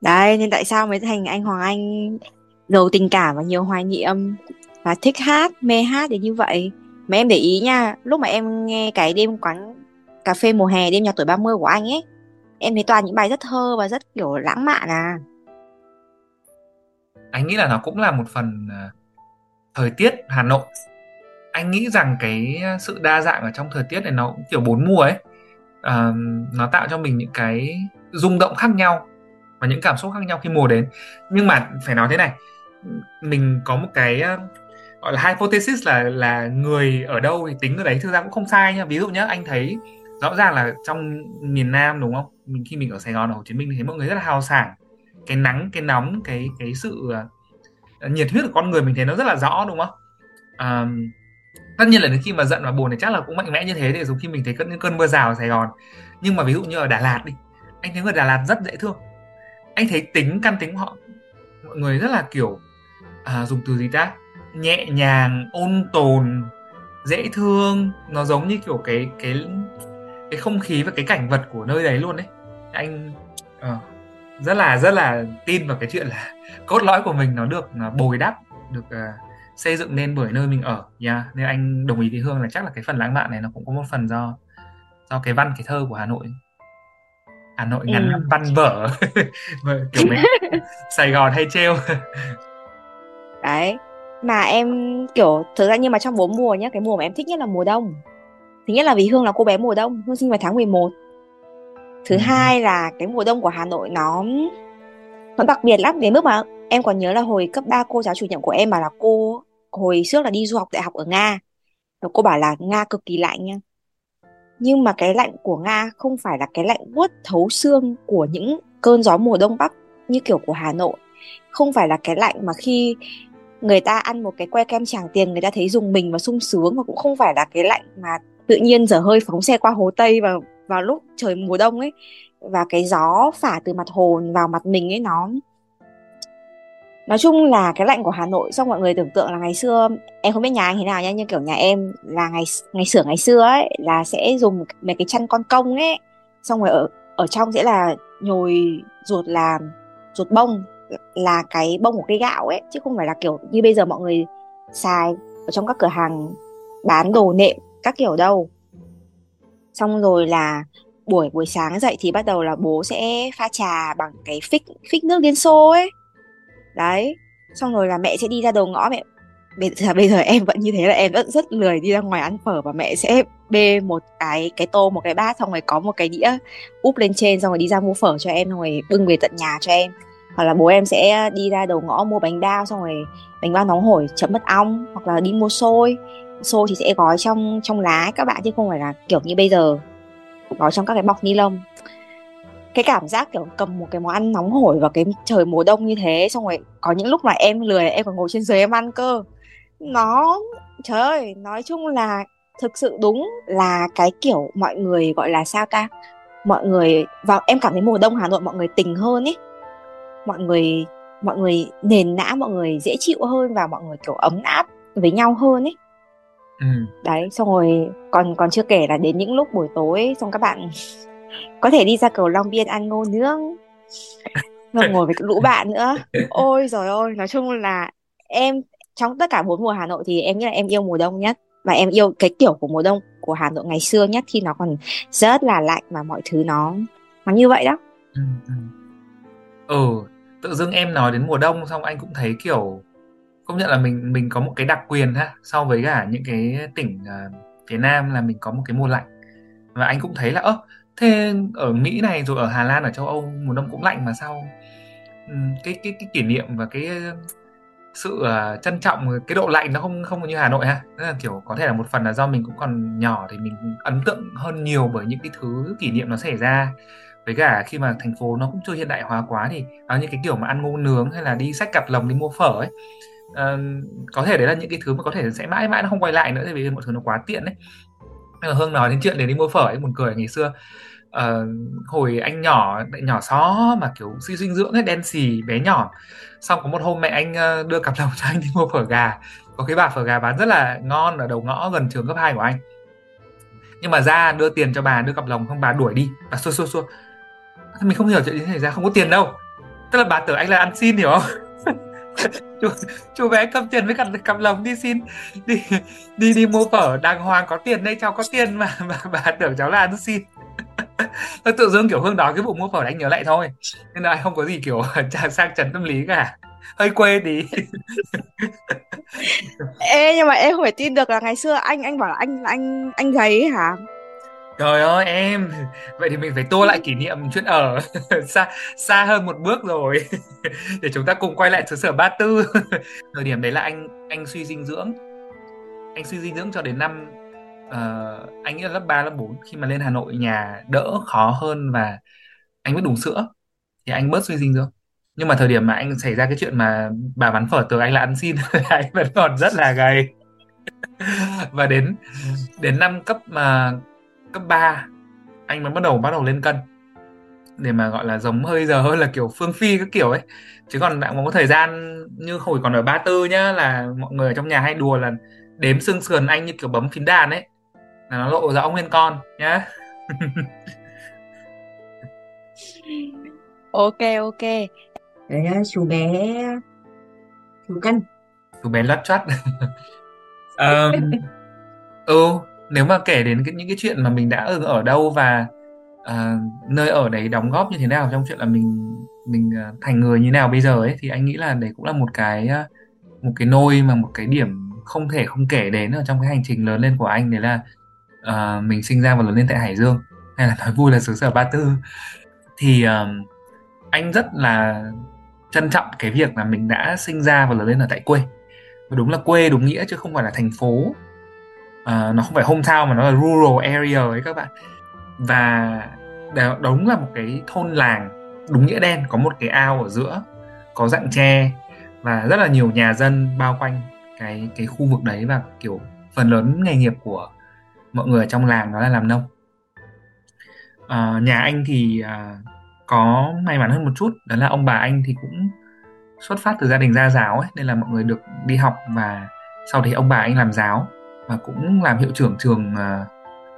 Đấy, nên tại sao mới thành anh Hoàng Anh? Giàu tình cảm và nhiều hoài niệm và thích hát, mê hát đến như vậy. Mà em để ý nha, lúc mà em nghe cái đêm quán cà phê mùa hè đêm nhạc tuổi 30 của anh ấy, em thấy toàn những bài rất thơ và rất kiểu lãng mạn à. Anh nghĩ là nó cũng là một phần à, thời tiết Hà Nội. Anh nghĩ rằng cái à, sự đa dạng ở trong thời tiết này nó cũng kiểu bốn mùa ấy. à, nó tạo cho mình những cái rung động khác nhau và những cảm xúc khác nhau khi mùa đến nhưng mà phải nói thế này mình có một cái ờ, gọi là hypothesis là là người ở đâu thì tính ở đấy thực ra cũng không sai nha. Ví dụ nhé anh thấy rõ ràng là trong miền Nam đúng không? Mình khi mình ở Sài Gòn ở Hồ Chí Minh thì thấy mọi người rất là hào sảng. Cái nắng cái nóng cái cái sự uh, nhiệt huyết của con người mình thấy nó rất là rõ đúng không? Uh, tất nhiên là đến khi mà giận và buồn thì chắc là cũng mạnh mẽ như thế thì giống khi mình thấy những cơn mưa rào ở Sài Gòn. Nhưng mà ví dụ như ở Đà Lạt đi anh thấy người Đà Lạt rất dễ thương. Anh thấy tính căn tính của họ mọi người rất là kiểu à, dùng từ gì ta? Nhẹ nhàng ôn tồn dễ thương. Nó giống như kiểu cái cái cái không khí và cái cảnh vật của nơi đấy luôn đấy anh uh, rất là rất là tin vào cái chuyện là <laughs> cốt lõi của mình nó được uh, bồi đắp được uh, xây dựng nên bởi nơi mình ở nha yeah. nên anh đồng ý với hương là chắc là cái phần lãng mạn này nó cũng có một phần do do cái văn cái thơ của hà nội. Hà Nội ngắn ừ. văn vở. <laughs> Kiểu mấy <laughs> Sài Gòn hay trêu đấy. Mà em kiểu thực ra nhưng mà trong bốn mùa nhá cái mùa mà em thích nhất là mùa đông. Thứ nhất là vì hương là cô bé mùa đông hương sinh vào tháng 11 thứ ừ. hai là cái mùa đông của hà nội nó nó đặc biệt lắm. Đến mức mà em còn nhớ là hồi cấp 3 cô giáo chủ nhiệm của em bảo là cô hồi trước là đi du học đại học ở nga. Và cô bảo là nga cực kỳ lạnh nha. Nhưng mà cái lạnh của nga không phải là cái lạnh buốt thấu xương của những cơn gió mùa đông bắc như kiểu của hà nội. Không phải là cái lạnh mà khi người ta ăn một cái que kem tràng tiền, người ta thấy dùng mình và sung sướng và cũng không phải là cái lạnh mà tự nhiên dở hơi phóng xe qua hồ tây vào vào lúc trời mùa đông ấy. Và cái gió phả từ mặt hồ vào mặt mình ấy, nó, nói chung là cái lạnh của Hà Nội, xong mọi người tưởng tượng là ngày xưa, em không biết nhà anh thế nào nha, nhưng kiểu nhà em là ngày ngày xưa ngày xưa ấy, là sẽ dùng mấy cái chăn con công ấy. Xong rồi ở ở trong sẽ là nhồi ruột là, ruột bông là cái bông của cây gạo ấy, chứ không phải là kiểu như bây giờ mọi người xài ở trong các cửa hàng bán đồ nệm các kiểu đâu. Xong rồi là buổi buổi sáng dậy thì bắt đầu là bố sẽ pha trà bằng cái phích phích nước liên xô ấy. Đấy, xong rồi là mẹ sẽ đi ra đầu ngõ, mẹ, bây giờ bây giờ em vẫn như thế là em vẫn rất lười đi ra ngoài ăn phở và mẹ sẽ bê một cái cái tô, một cái bát, xong rồi có một cái đĩa úp lên trên, xong rồi đi ra mua phở cho em, xong rồi bưng về tận nhà cho em hoặc là bố em sẽ đi ra đầu ngõ mua bánh bao xong rồi bánh bao nóng hổi chấm mật ong, hoặc là đi mua xôi. Xôi thì sẽ gói trong trong lá các bạn, chứ không phải là kiểu như bây giờ gói trong các cái bọc ni lông. Cái cảm giác kiểu cầm một cái món ăn nóng hổi vào cái trời mùa đông như thế, xong rồi có những lúc mà em lười, em còn ngồi trên dưới em ăn cơ. Nó, trời ơi, nói chung là thực sự đúng là cái kiểu mọi người, gọi là sao ta, mọi người và em cảm thấy mùa đông Hà Nội mọi người tình hơn ấy mọi người mọi người nền nã mọi người dễ chịu hơn và mọi người kiểu ấm áp với nhau hơn ấy ừ. đấy xong rồi còn còn chưa kể là đến những lúc buổi tối xong các bạn <laughs> có thể đi ra cầu Long Biên ăn ngô nướng <laughs> rồi ngồi với lũ bạn nữa ôi rồi ôi nói chung là em trong tất cả bốn mùa Hà Nội thì em nghĩ là em yêu mùa đông nhất và em yêu cái kiểu của mùa đông của Hà Nội ngày xưa nhất khi nó còn rất là lạnh mà mọi thứ nó nó như vậy đó ừ, ừ. ừ tự dưng em nói đến mùa đông xong anh cũng thấy kiểu công nhận là mình mình có một cái đặc quyền ha so với cả những cái tỉnh uh, phía Nam là mình có một cái mùa lạnh. Và anh cũng thấy là ơ thế ở Mỹ này rồi ở Hà Lan ở châu Âu mùa đông cũng lạnh mà sao cái cái cái kỷ niệm và cái sự uh, trân trọng cái độ lạnh nó không không như Hà Nội ha. Là kiểu có thể là một phần là do mình cũng còn nhỏ thì mình ấn tượng hơn nhiều bởi những cái thứ kỷ niệm nó xảy ra với cả khi mà thành phố nó cũng chưa hiện đại hóa quá thì có những cái kiểu mà ăn ngô nướng hay là đi sách cặp lồng đi mua phở ấy uh, có thể đấy là những cái thứ mà có thể sẽ mãi mãi nó không quay lại nữa vì mọi thứ nó quá tiện đấy nhưng mà hương nói đến chuyện để đi mua phở ấy buồn cười ngày xưa uh, hồi anh nhỏ nhỏ xó mà kiểu suy dinh dưỡng ấy đen xì bé nhỏ. Xong có một hôm mẹ anh uh, đưa cặp <laughs> lồng cho anh đi mua phở gà. Có cái bà phở gà bán rất là ngon ở đầu ngõ gần trường cấp 2 của anh. Nhưng mà ra đưa tiền cho bà đưa cặp lồng không bà đuổi đi. Bà xua xua xua mình không hiểu chuyện gì xảy ra? Không có tiền đâu. Tức là bà tưởng anh là ăn xin hiểu không? <laughs> Chú, chú bé cầm tiền với cặp cặp lồng đi xin đi đi đi mua phở. Đàng hoàng có tiền đây cháu có tiền mà <laughs> bà, bà tưởng cháu là ăn xin. <laughs> Tự dưng kiểu hương đó cái vụ mua phở đánh nhớ lại thôi. Nên là không có gì kiểu sang trần tâm lý cả. Hơi quê đi Ê nhưng mà em không phải tin được là ngày xưa anh anh bảo là anh anh anh gầy hả? Trời ơi em, vậy thì mình phải tua lại kỷ niệm chuyện ở <laughs> xa xa hơn một bước rồi. <laughs> Để chúng ta cùng quay lại xứ sở Ba Tư. <laughs> Thời điểm đấy là anh anh suy dinh dưỡng, anh suy dinh dưỡng cho đến năm uh, anh nghĩ là lớp 3, lớp 4 khi mà lên Hà Nội nhà đỡ khó hơn và anh mới đủ sữa. Thì anh bớt suy dinh dưỡng. Nhưng mà thời điểm mà anh xảy ra cái chuyện mà bà bán phở từ anh là ăn xin anh vẫn còn rất là gầy. Và đến đến năm cấp mà cấp 3 anh mới bắt đầu bắt đầu lên cân. Để mà gọi là giống hơi giờ hơn là kiểu phương phi cái kiểu ấy. Chứ còn đã có thời gian như hồi còn ở ba tư nhá là mọi người ở trong nhà hay đùa là đếm xương sườn anh như kiểu bấm phím đàn ấy. Là nó lộ rõ nguyên con nhá. <laughs> Ok ok. Đấy chú bé chú cân. Chú bé lót chót. <laughs> Um, <laughs> ừ nếu mà kể đến cái, những cái chuyện mà mình đã ở, ở đâu và uh, nơi ở đấy đóng góp như thế nào trong chuyện là mình mình uh, thành người như nào bây giờ ấy thì anh nghĩ là đấy cũng là một cái uh, một cái nôi mà một cái điểm không thể không kể đến ở trong cái hành trình lớn lên của anh đấy là uh, mình sinh ra và lớn lên tại Hải Dương hay là nói vui là xứ sở Ba Tư. Thì uh, anh rất là trân trọng cái việc là mình đã sinh ra và lớn lên ở tại quê. Và đúng là quê đúng nghĩa chứ không phải là thành phố. Ờ, nó không phải hometown mà nó là rural area ấy các bạn. Và đó đúng là một cái thôn làng đúng nghĩa đen có một cái ao ở giữa có dạng tre và rất là nhiều nhà dân bao quanh cái cái khu vực đấy và kiểu phần lớn nghề nghiệp của mọi người ở trong làng đó là làm nông. À, nhà anh thì à, có may mắn hơn một chút đó là ông bà anh thì cũng xuất phát từ gia đình gia giáo ấy nên là mọi người được đi học và sau đấy ông bà anh làm giáo và cũng làm hiệu trưởng trường uh,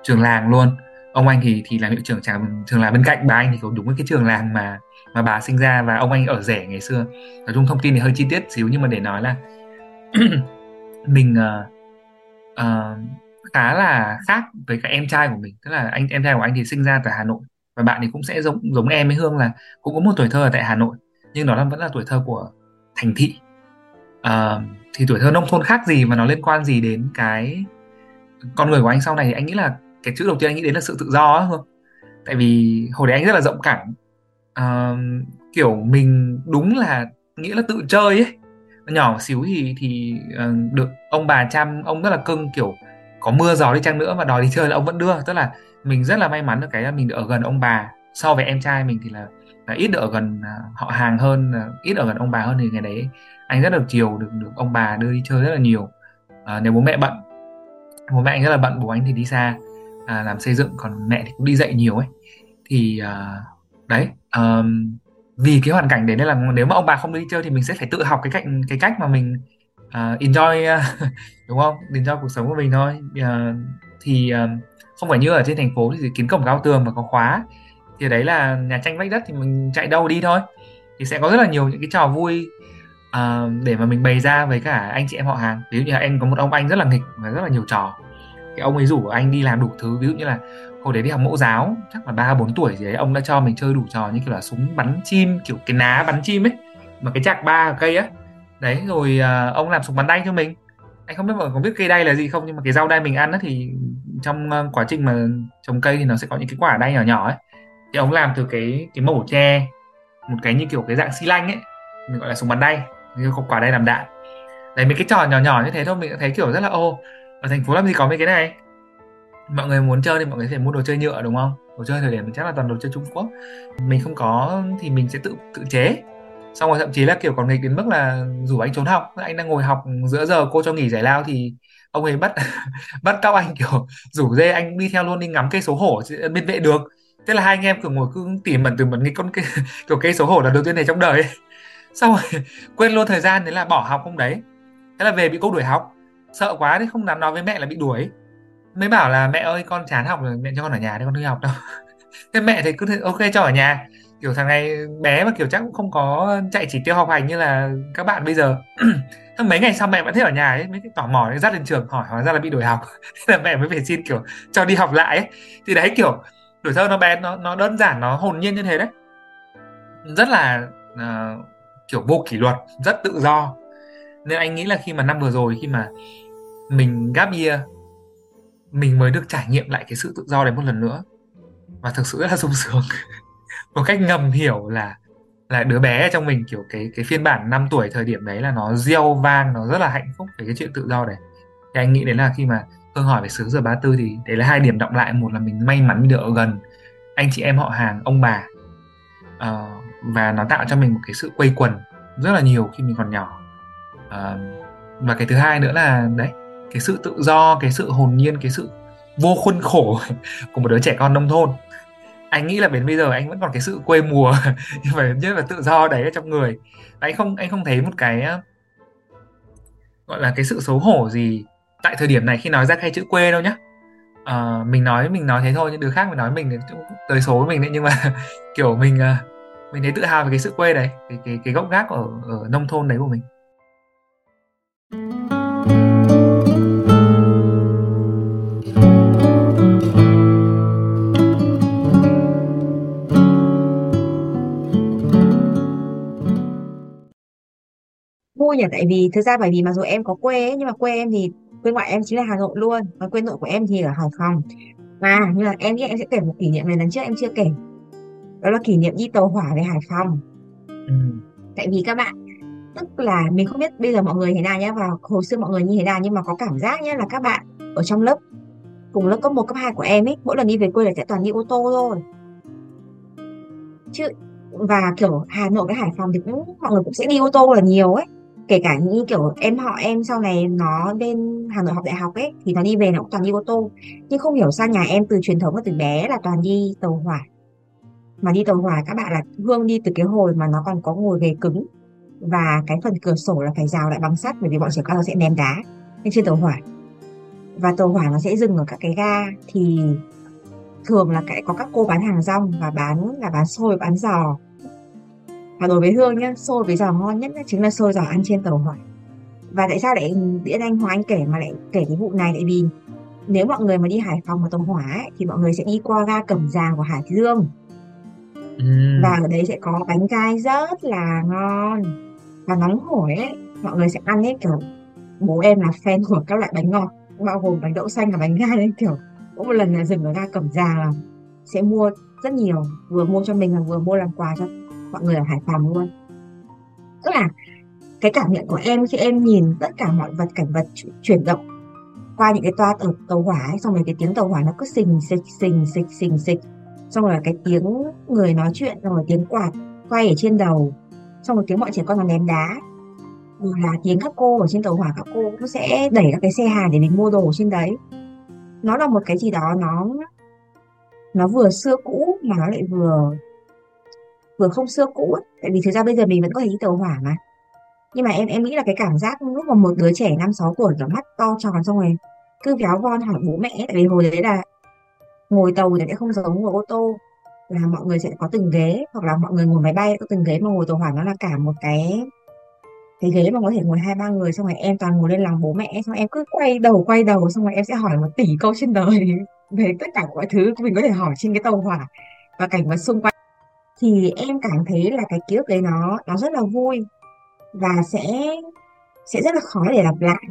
trường làng luôn. Ông anh thì thì làm hiệu trưởng trường trường làng bên cạnh bà anh thì có đúng cái trường làng mà mà bà sinh ra và ông anh ở rẻ ngày xưa. Nói chung thông tin thì hơi chi tiết xíu nhưng mà để nói là <clears throat> mình uh, uh, khá là khác với các em trai của mình. Tức là anh em trai của anh thì sinh ra tại Hà Nội và bạn thì cũng sẽ giống giống em với Hương là cũng có một tuổi thơ ở tại Hà Nội nhưng đó là vẫn là tuổi thơ của thành thị. Uh, thì tuổi thơ nông thôn khác gì mà nó liên quan gì đến cái con người của anh sau này? Thì anh nghĩ là cái chữ đầu tiên anh nghĩ đến là sự tự do á không? Tại vì hồi đấy anh rất là rộng cảm. À, kiểu mình đúng là nghĩa là tự chơi ấy. Nhỏ xíu thì thì uh, được ông bà chăm ông rất là cưng kiểu có mưa gió đi chăng nữa mà đòi đi chơi là ông vẫn đưa. Tức là mình rất là may mắn được cái là mình được ở gần ông bà. So với em trai mình thì là, là ít được ở gần ờ, họ hàng hơn ít ở gần ông bà hơn thì ngày đấy anh rất được chiều được được ông bà đưa đi chơi rất là nhiều. À, nếu bố mẹ bận bố mẹ anh rất là bận bố anh thì đi xa à, làm xây dựng còn mẹ thì cũng đi dạy nhiều ấy. Thì à, đấy à, vì cái hoàn cảnh đấy nên là nếu mà ông bà không đi chơi thì mình sẽ phải tự học cái cách cái cách mà mình uh, enjoy uh, <laughs> đúng không? Enjoy cuộc sống của mình thôi. Uh, thì uh, không phải như ở trên thành phố thì kiến cổng cao tường mà có khóa thì đấy là nhà tranh vách đất thì mình chạy đâu đi thôi. Thì sẽ có rất là nhiều những cái trò vui uh, để mà mình bày ra với cả anh chị em họ hàng. Ví dụ như là anh có một ông anh rất là nghịch và rất là nhiều trò. Cái ông ấy rủ anh đi làm đủ thứ. Ví dụ như là hồi đấy đi học mẫu giáo chắc là ba bốn tuổi gì đấy ông đã cho mình chơi đủ trò như kiểu là súng bắn chim kiểu cái ná bắn chim ấy mà cái chạc ba cây á. Đấy rồi uh, ông làm súng bắn đay cho mình. Anh không biết mọi người có biết cây đay là gì không nhưng mà cái rau đay mình ăn á thì trong uh, quá trình mà trồng cây thì nó sẽ có những cái quả đay nhỏ nhỏ ấy. Thì ông làm từ cái cái mẩu tre một cái như kiểu cái dạng xi lanh ấy mình gọi là súng bắn đay quả đây làm đạn. Đấy mấy cái trò nhỏ nhỏ như thế thôi mình thấy kiểu rất là ô ở thành phố làm gì có mấy cái này. Mọi người muốn chơi thì mọi người sẽ mua đồ chơi nhựa đúng không? Đồ chơi thời điểm mình chắc là toàn đồ chơi Trung Quốc. Mình không có thì mình sẽ tự tự chế. Xong rồi thậm chí là kiểu còn nghịch đến mức là rủ anh trốn học. Anh đang ngồi học giữa giờ cô cho nghỉ giải lao thì ông ấy bắt <laughs> bắt cóc anh kiểu rủ dê anh đi theo luôn đi ngắm cây số hổ ờ, bên vệ được. Thế là hai anh em cứ ngồi cứ tỉ mẩn từ mẩn nghịch con cây, <laughs> kiểu cây số hổ là đầu tiên này trong đời. ấy xong rồi <laughs> quên luôn thời gian thế là bỏ học hôm đấy. Thế là về bị cô đuổi học. Sợ quá thì không dám nói với mẹ là bị đuổi. Mới bảo là mẹ ơi con chán học rồi mẹ cho con ở nhà để con đi học đâu. <laughs> Thế mẹ thì cứ thế, ok cho ở nhà. Kiểu thằng này bé mà kiểu chắc cũng không có chạy chỉ tiêu học hành như là các bạn bây giờ. <clears throat> Mấy ngày sau mẹ vẫn thấy ở nhà ấy mới tỏ tò mò dắt lên trường hỏi hóa ra là bị đuổi học. <laughs> Thế là mẹ mới phải xin kiểu cho đi học lại ấy. Thì đấy kiểu tuổi thơ nó bé nó nó đơn giản nó hồn nhiên như thế đấy. Rất là uh, kiểu vô kỷ luật rất tự do. Nên anh nghĩ là khi mà năm vừa rồi khi mà mình gap year mình mới được trải nghiệm lại cái sự tự do đấy một lần nữa. Và thực sự rất là sung sướng. <laughs> Một cách ngầm hiểu là là đứa bé trong mình kiểu cái cái phiên bản 5 tuổi thời điểm đấy là nó gieo vang nó rất là hạnh phúc về cái chuyện tự do đấy. Thì anh nghĩ đấy là khi mà Hương hỏi về xứ giờ 34 thì đấy là hai điểm động lại. Một là mình may mắn được ở gần anh chị em họ hàng ông bà. Uh, và nó tạo cho mình một cái sự quây quần rất là nhiều khi mình còn nhỏ. À, và cái thứ hai nữa là đấy cái sự tự do cái sự hồn nhiên cái sự vô khuôn khổ <laughs> của một đứa trẻ con nông thôn. Anh nghĩ là đến bây giờ anh vẫn còn cái sự quê mùa <laughs> nhưng mà nhất là tự do đấy ở trong người. Anh không anh không thấy một cái gọi là cái sự xấu hổ gì tại thời điểm này khi nói ra cái chữ quê đâu nhá. À, mình nói mình nói thế thôi nhưng đứa khác mình nói mình tới số với mình đấy nhưng mà <laughs> kiểu mình à, mình thấy tự hào về cái sự quê đấy cái cái cái gốc gác ở ở nông thôn đấy của mình. Vui nhỉ tại vì thực ra bởi vì mặc dù em có quê ấy, nhưng mà quê em thì quê ngoại em chính là Hà Nội luôn và quê nội của em thì ở Hải Phòng. Và như là em nghĩ em sẽ kể một kỷ niệm này lần trước em chưa kể đó là kỷ niệm đi tàu hỏa về Hải Phòng. Ừ. tại vì các bạn tức là mình không biết bây giờ mọi người thế nào nhé và hồi xưa mọi người như thế nào nhưng mà có cảm giác nhé là các bạn ở trong lớp cùng lớp cấp 1, cấp 2 của em ấy mỗi lần đi về quê là sẽ toàn đi ô tô thôi. Chứ và kiểu Hà Nội với Hải Phòng thì cũng mọi người cũng sẽ đi ô tô là nhiều ấy. Kể cả như kiểu em họ em sau này nó lên Hà Nội học đại học ấy thì nó đi về nó cũng toàn đi ô tô. Nhưng không hiểu sao nhà em từ truyền thống từ bé là toàn đi tàu hỏa mà đi tàu hỏa các bạn là Hương đi từ cái hồi mà nó còn có ngồi ghế cứng. Và cái phần cửa sổ là phải rào lại bằng sắt bởi vì bọn trẻ con nó sẽ ném đá lên trên tàu hỏa. Và tàu hỏa nó sẽ dừng ở các cái ga thì thường là cái có các cô bán hàng rong và bán là bán xôi bán giò. Và đối với Hương nhá xôi với giò ngon nhất chính là xôi giò ăn trên tàu hỏa. Và tại sao lại Diễn Anh Hoàng Anh kể mà lại kể cái vụ này? Tại vì nếu mọi người mà đi Hải Phòng mà tàu hỏa ấy, thì mọi người sẽ đi qua ga Cẩm Giàng của Hải Dương. Và ở đấy sẽ có bánh gai rất là ngon và nóng hổi ấy. Mọi người sẽ ăn ấy kiểu bố em là fan của các loại bánh ngọt bao gồm bánh đậu xanh và bánh gai ấy kiểu mỗi một lần là dừng ở ga Cẩm Giàng là sẽ mua rất nhiều vừa mua cho mình và vừa mua làm quà cho mọi người ở Hải Phòng luôn. Tức là cái cảm nhận của em khi em nhìn tất cả mọi vật cảnh vật chu- chuyển động qua những cái toa tàu, tàu hỏa ấy, xong rồi cái tiếng tàu hỏa nó cứ xình xịch xình xịch xình xịch xong rồi là cái tiếng người nói chuyện, xong rồi tiếng quạt quay ở trên đầu. Xong rồi tiếng bọn trẻ con nó ném đá. Rồi là tiếng các cô ở trên tàu hỏa các cô cũng sẽ đẩy các cái xe hàng để mình mua đồ trên đấy. Nó là một cái gì đó nó nó vừa xưa cũ mà nó lại vừa vừa không xưa cũ ấy. tại vì thực ra bây giờ mình vẫn có thể đi tàu hỏa mà. Nhưng mà em em nghĩ là cái cảm giác lúc mà một đứa trẻ năm sáu tuổi kiểu mắt to tròn, xong rồi cứ véo von hỏi bố mẹ tại vì hồi đấy là ngồi tàu thì sẽ không giống ngồi ô tô. Là mọi người sẽ có từng ghế, hoặc là mọi người ngồi máy bay, có từng ghế mà ngồi tàu hỏa, nó là cả một cái cái ghế mà có thể ngồi hai ba người, xong rồi em toàn ngồi lên lòng bố mẹ, xong em cứ quay đầu quay đầu, xong rồi em sẽ hỏi một tỷ câu trên đời <laughs> về tất cả mọi thứ mình có thể hỏi trên cái tàu hỏa và cảnh vật xung quanh. Thì em cảm thấy là cái ký ức đấy nó nó rất là vui và sẽ sẽ rất là khó để lặp lại.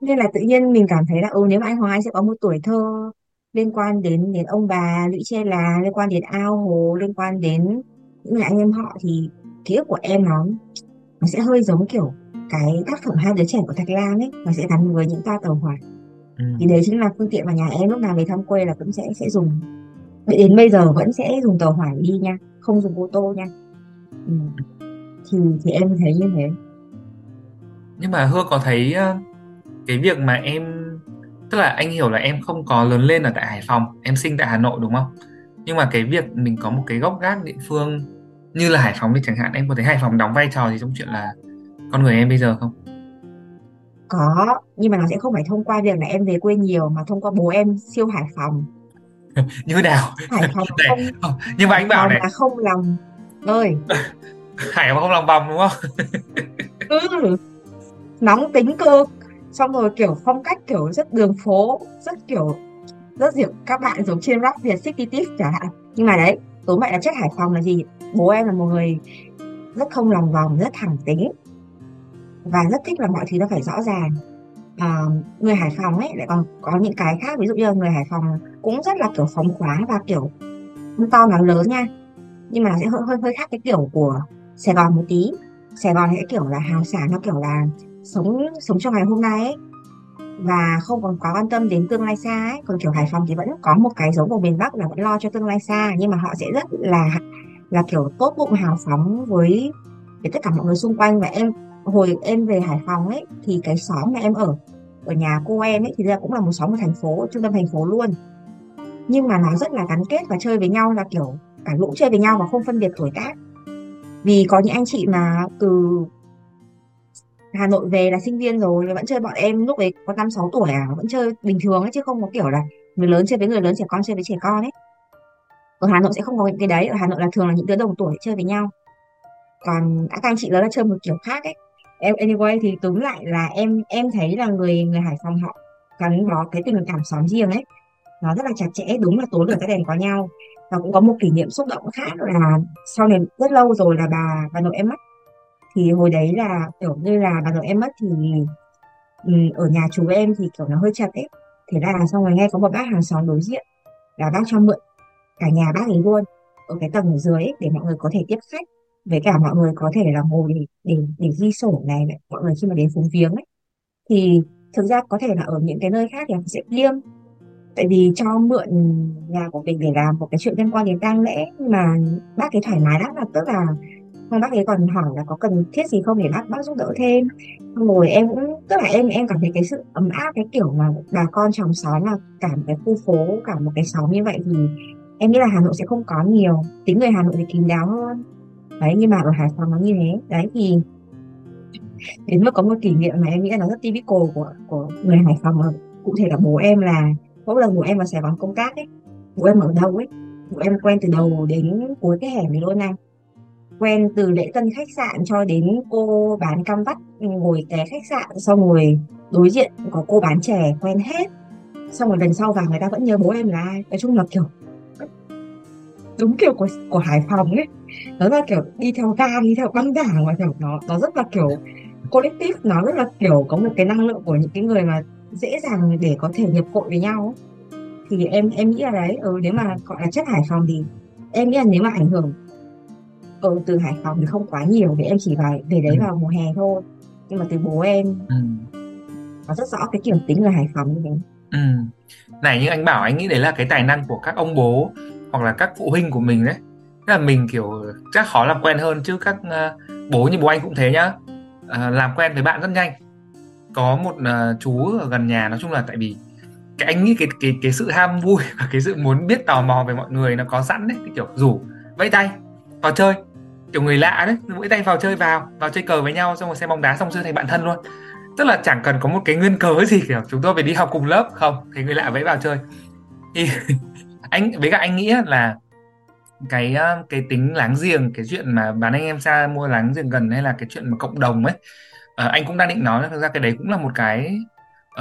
Nên là tự nhiên mình cảm thấy là ừ nếu mà anh Hoàng Anh sẽ có một tuổi thơ liên quan đến đến ông bà Lũy Tre Là liên quan đến ao hồ liên quan đến những người anh em họ thì ký ức của em nó nó sẽ hơi giống kiểu cái tác phẩm hai đứa trẻ của Thạch Lam ấy nó sẽ gắn với những toa tàu hỏa Ừm. thì đấy chính là phương tiện mà nhà em lúc nào về thăm quê là cũng sẽ sẽ dùng đến bây giờ vẫn sẽ dùng tàu hỏa đi nha không dùng ô tô nha ừ. thì thì em thấy như thế nhưng mà Hương có thấy ờ, cái việc mà em tức là anh hiểu là em không có lớn lên ở tại Hải Phòng em sinh tại Hà Nội đúng không? Nhưng mà cái việc mình có một cái gốc gác địa phương như là Hải Phòng đi chẳng hạn em có thấy Hải Phòng đóng vai trò gì trong chuyện là con người em bây giờ không? Có nhưng mà nó sẽ không phải thông qua việc là em về quê nhiều mà thông qua bố em siêu Hải Phòng. <laughs> Như nào? Hải Phòng <laughs> không không, nhưng mà Hải anh bảo này. Là không lòng. Ơi. <laughs> Hải Phòng không lòng vòng đúng không? Ừ. nóng tính cơ xong rồi kiểu phong cách kiểu rất đường phố rất kiểu rất kiểu các bạn giống trên rap Việt City Tips chẳng hạn. Nhưng mà đấy tố mẹ là chất Hải Phòng là gì? Bố em là một người rất không lòng vòng rất thẳng tính. Và rất thích là mọi thứ nó phải rõ ràng. À, người Hải Phòng ấy lại còn có những cái khác. Ví dụ như là người Hải Phòng cũng rất là kiểu phóng khoáng và kiểu không to mà lớn nha. Nhưng mà nó sẽ hơi hơi hơi khác cái kiểu của Sài Gòn một tí. Sài Gòn sẽ kiểu là hào sảng nó kiểu là sống sống cho ngày hôm nay ấy, và không còn quá quan tâm đến tương lai xa ấy. Còn kiểu Hải Phòng thì vẫn có một cái giống của miền Bắc là vẫn lo cho tương lai xa, nhưng mà họ sẽ rất là là kiểu tốt bụng hào phóng với với tất cả mọi người xung quanh. Và em, hồi em về Hải Phòng ấy, thì cái xóm mà em ở ở nhà cô em ấy, thì ra cũng là một xóm ở thành phố, trung tâm thành phố luôn. Nhưng mà nó rất là gắn kết và chơi với nhau là kiểu cả lũ chơi với nhau và không phân biệt tuổi tác. Vì có những anh chị mà từ Hà Nội về là sinh viên rồi, vẫn chơi bọn em lúc ấy có năm sáu tuổi à vẫn chơi bình thường ấy, chứ không có kiểu là người lớn chơi với người lớn, trẻ con chơi với trẻ con ấy. Ở Hà Nội sẽ không có những cái đấy, ở Hà Nội là thường là những đứa đồng tuổi chơi với nhau. Còn các anh chị đó là chơi một kiểu khác ấy. Em, anyway thì túm lại là em em thấy là người người Hải Phòng họ gắn bó cái tình cảm xóm riêng ấy, nó rất là chặt chẽ, đúng là tối lửa cái đèn có nhau. Và cũng có một kỷ niệm xúc động khác là sau này rất lâu rồi là bà bà nội em mất thì hồi đấy là kiểu như là bà nội em mất thì ừ, ở nhà chú em thì kiểu nó hơi chật ấy. Thế là xong rồi nghe có một bác hàng xóm đối diện là bác cho mượn cả nhà bác ấy luôn ở cái tầng ở dưới ấy, để mọi người có thể tiếp khách với cả mọi người có thể là ngồi để để để ghi sổ này, này mọi người khi mà đến phúng viếng ấy. Thì thực ra có thể là ở những cái nơi khác thì sẽ liêm tại vì cho mượn nhà của mình để làm một cái chuyện liên quan đến tang lễ nhưng mà bác ấy thoải mái lắm là tức là xong bác ấy còn hỏi là có cần thiết gì không để bác bác giúp đỡ thêm. Xong rồi em cũng, tức là em em cảm thấy cái sự ấm áp, cái kiểu mà bà con trong xóm là cả một cái khu phố, cả một cái xóm như vậy thì em nghĩ là Hà Nội sẽ không có nhiều. Tính người Hà Nội thì kín đáo hơn. Đấy, nhưng mà ở Hải Phòng nó như thế. Đấy, thì đến mức có một kỷ niệm mà em nghĩ là nó rất typical của của người Hải Phòng. Mà cụ thể là bố em là, mỗi lần bố em vào Sài Gòn công tác ấy, bố em ở đâu ấy, bố em quen từ đầu đến cuối cái hẻm này luôn anh quen từ lễ tân khách sạn cho đến cô bán cam vắt ừ, ngồi té khách sạn xong rồi đối diện có cô bán chè quen hết. Xong rồi lần sau vào người ta vẫn nhớ bố em là ai. Nói chung là kiểu đúng kiểu của của Hải Phòng ấy. Nó là kiểu đi theo gang đi theo băng đảng và kiểu nó nó rất là kiểu collective nó rất là kiểu có một cái năng lượng của những cái người mà dễ dàng để có thể nhập hội với nhau thì em em nghĩ là đấy ừ, nếu mà gọi là chất Hải Phòng thì em nghĩ là nếu mà ảnh hưởng ừ, từ Hải Phòng thì không quá nhiều vì em chỉ vào về đấy ừ. vào mùa hè thôi nhưng mà từ bố em ừ. nó rất rõ cái kiểu tính người Hải Phòng như thế ừ. này như anh bảo anh nghĩ đấy là cái tài năng của các ông bố hoặc là các phụ huynh của mình đấy Tức là mình kiểu chắc khó làm quen hơn chứ các uh, bố như bố anh cũng thế nhá uh, làm quen với bạn rất nhanh có một uh, chú ở gần nhà nói chung là tại vì cái anh nghĩ cái cái cái sự ham vui <laughs> và cái sự muốn biết tò mò về mọi người nó có sẵn đấy cái kiểu rủ vẫy tay vào chơi kiểu người lạ đấy mỗi tay vào chơi vào vào chơi cờ với nhau xong rồi xem bóng đá xong chơi thành bạn thân luôn. Tức là chẳng cần có một cái nguyên cớ gì kiểu chúng tôi phải đi học cùng lớp. Không thì người lạ vẫy vào chơi. Thì <laughs> anh với cả anh nghĩ là cái ờ, cái tính láng giềng cái chuyện mà bán anh em xa mua láng giềng gần hay là cái chuyện mà cộng đồng ấy uh, anh cũng đang định nói là thực ra cái đấy cũng là một cái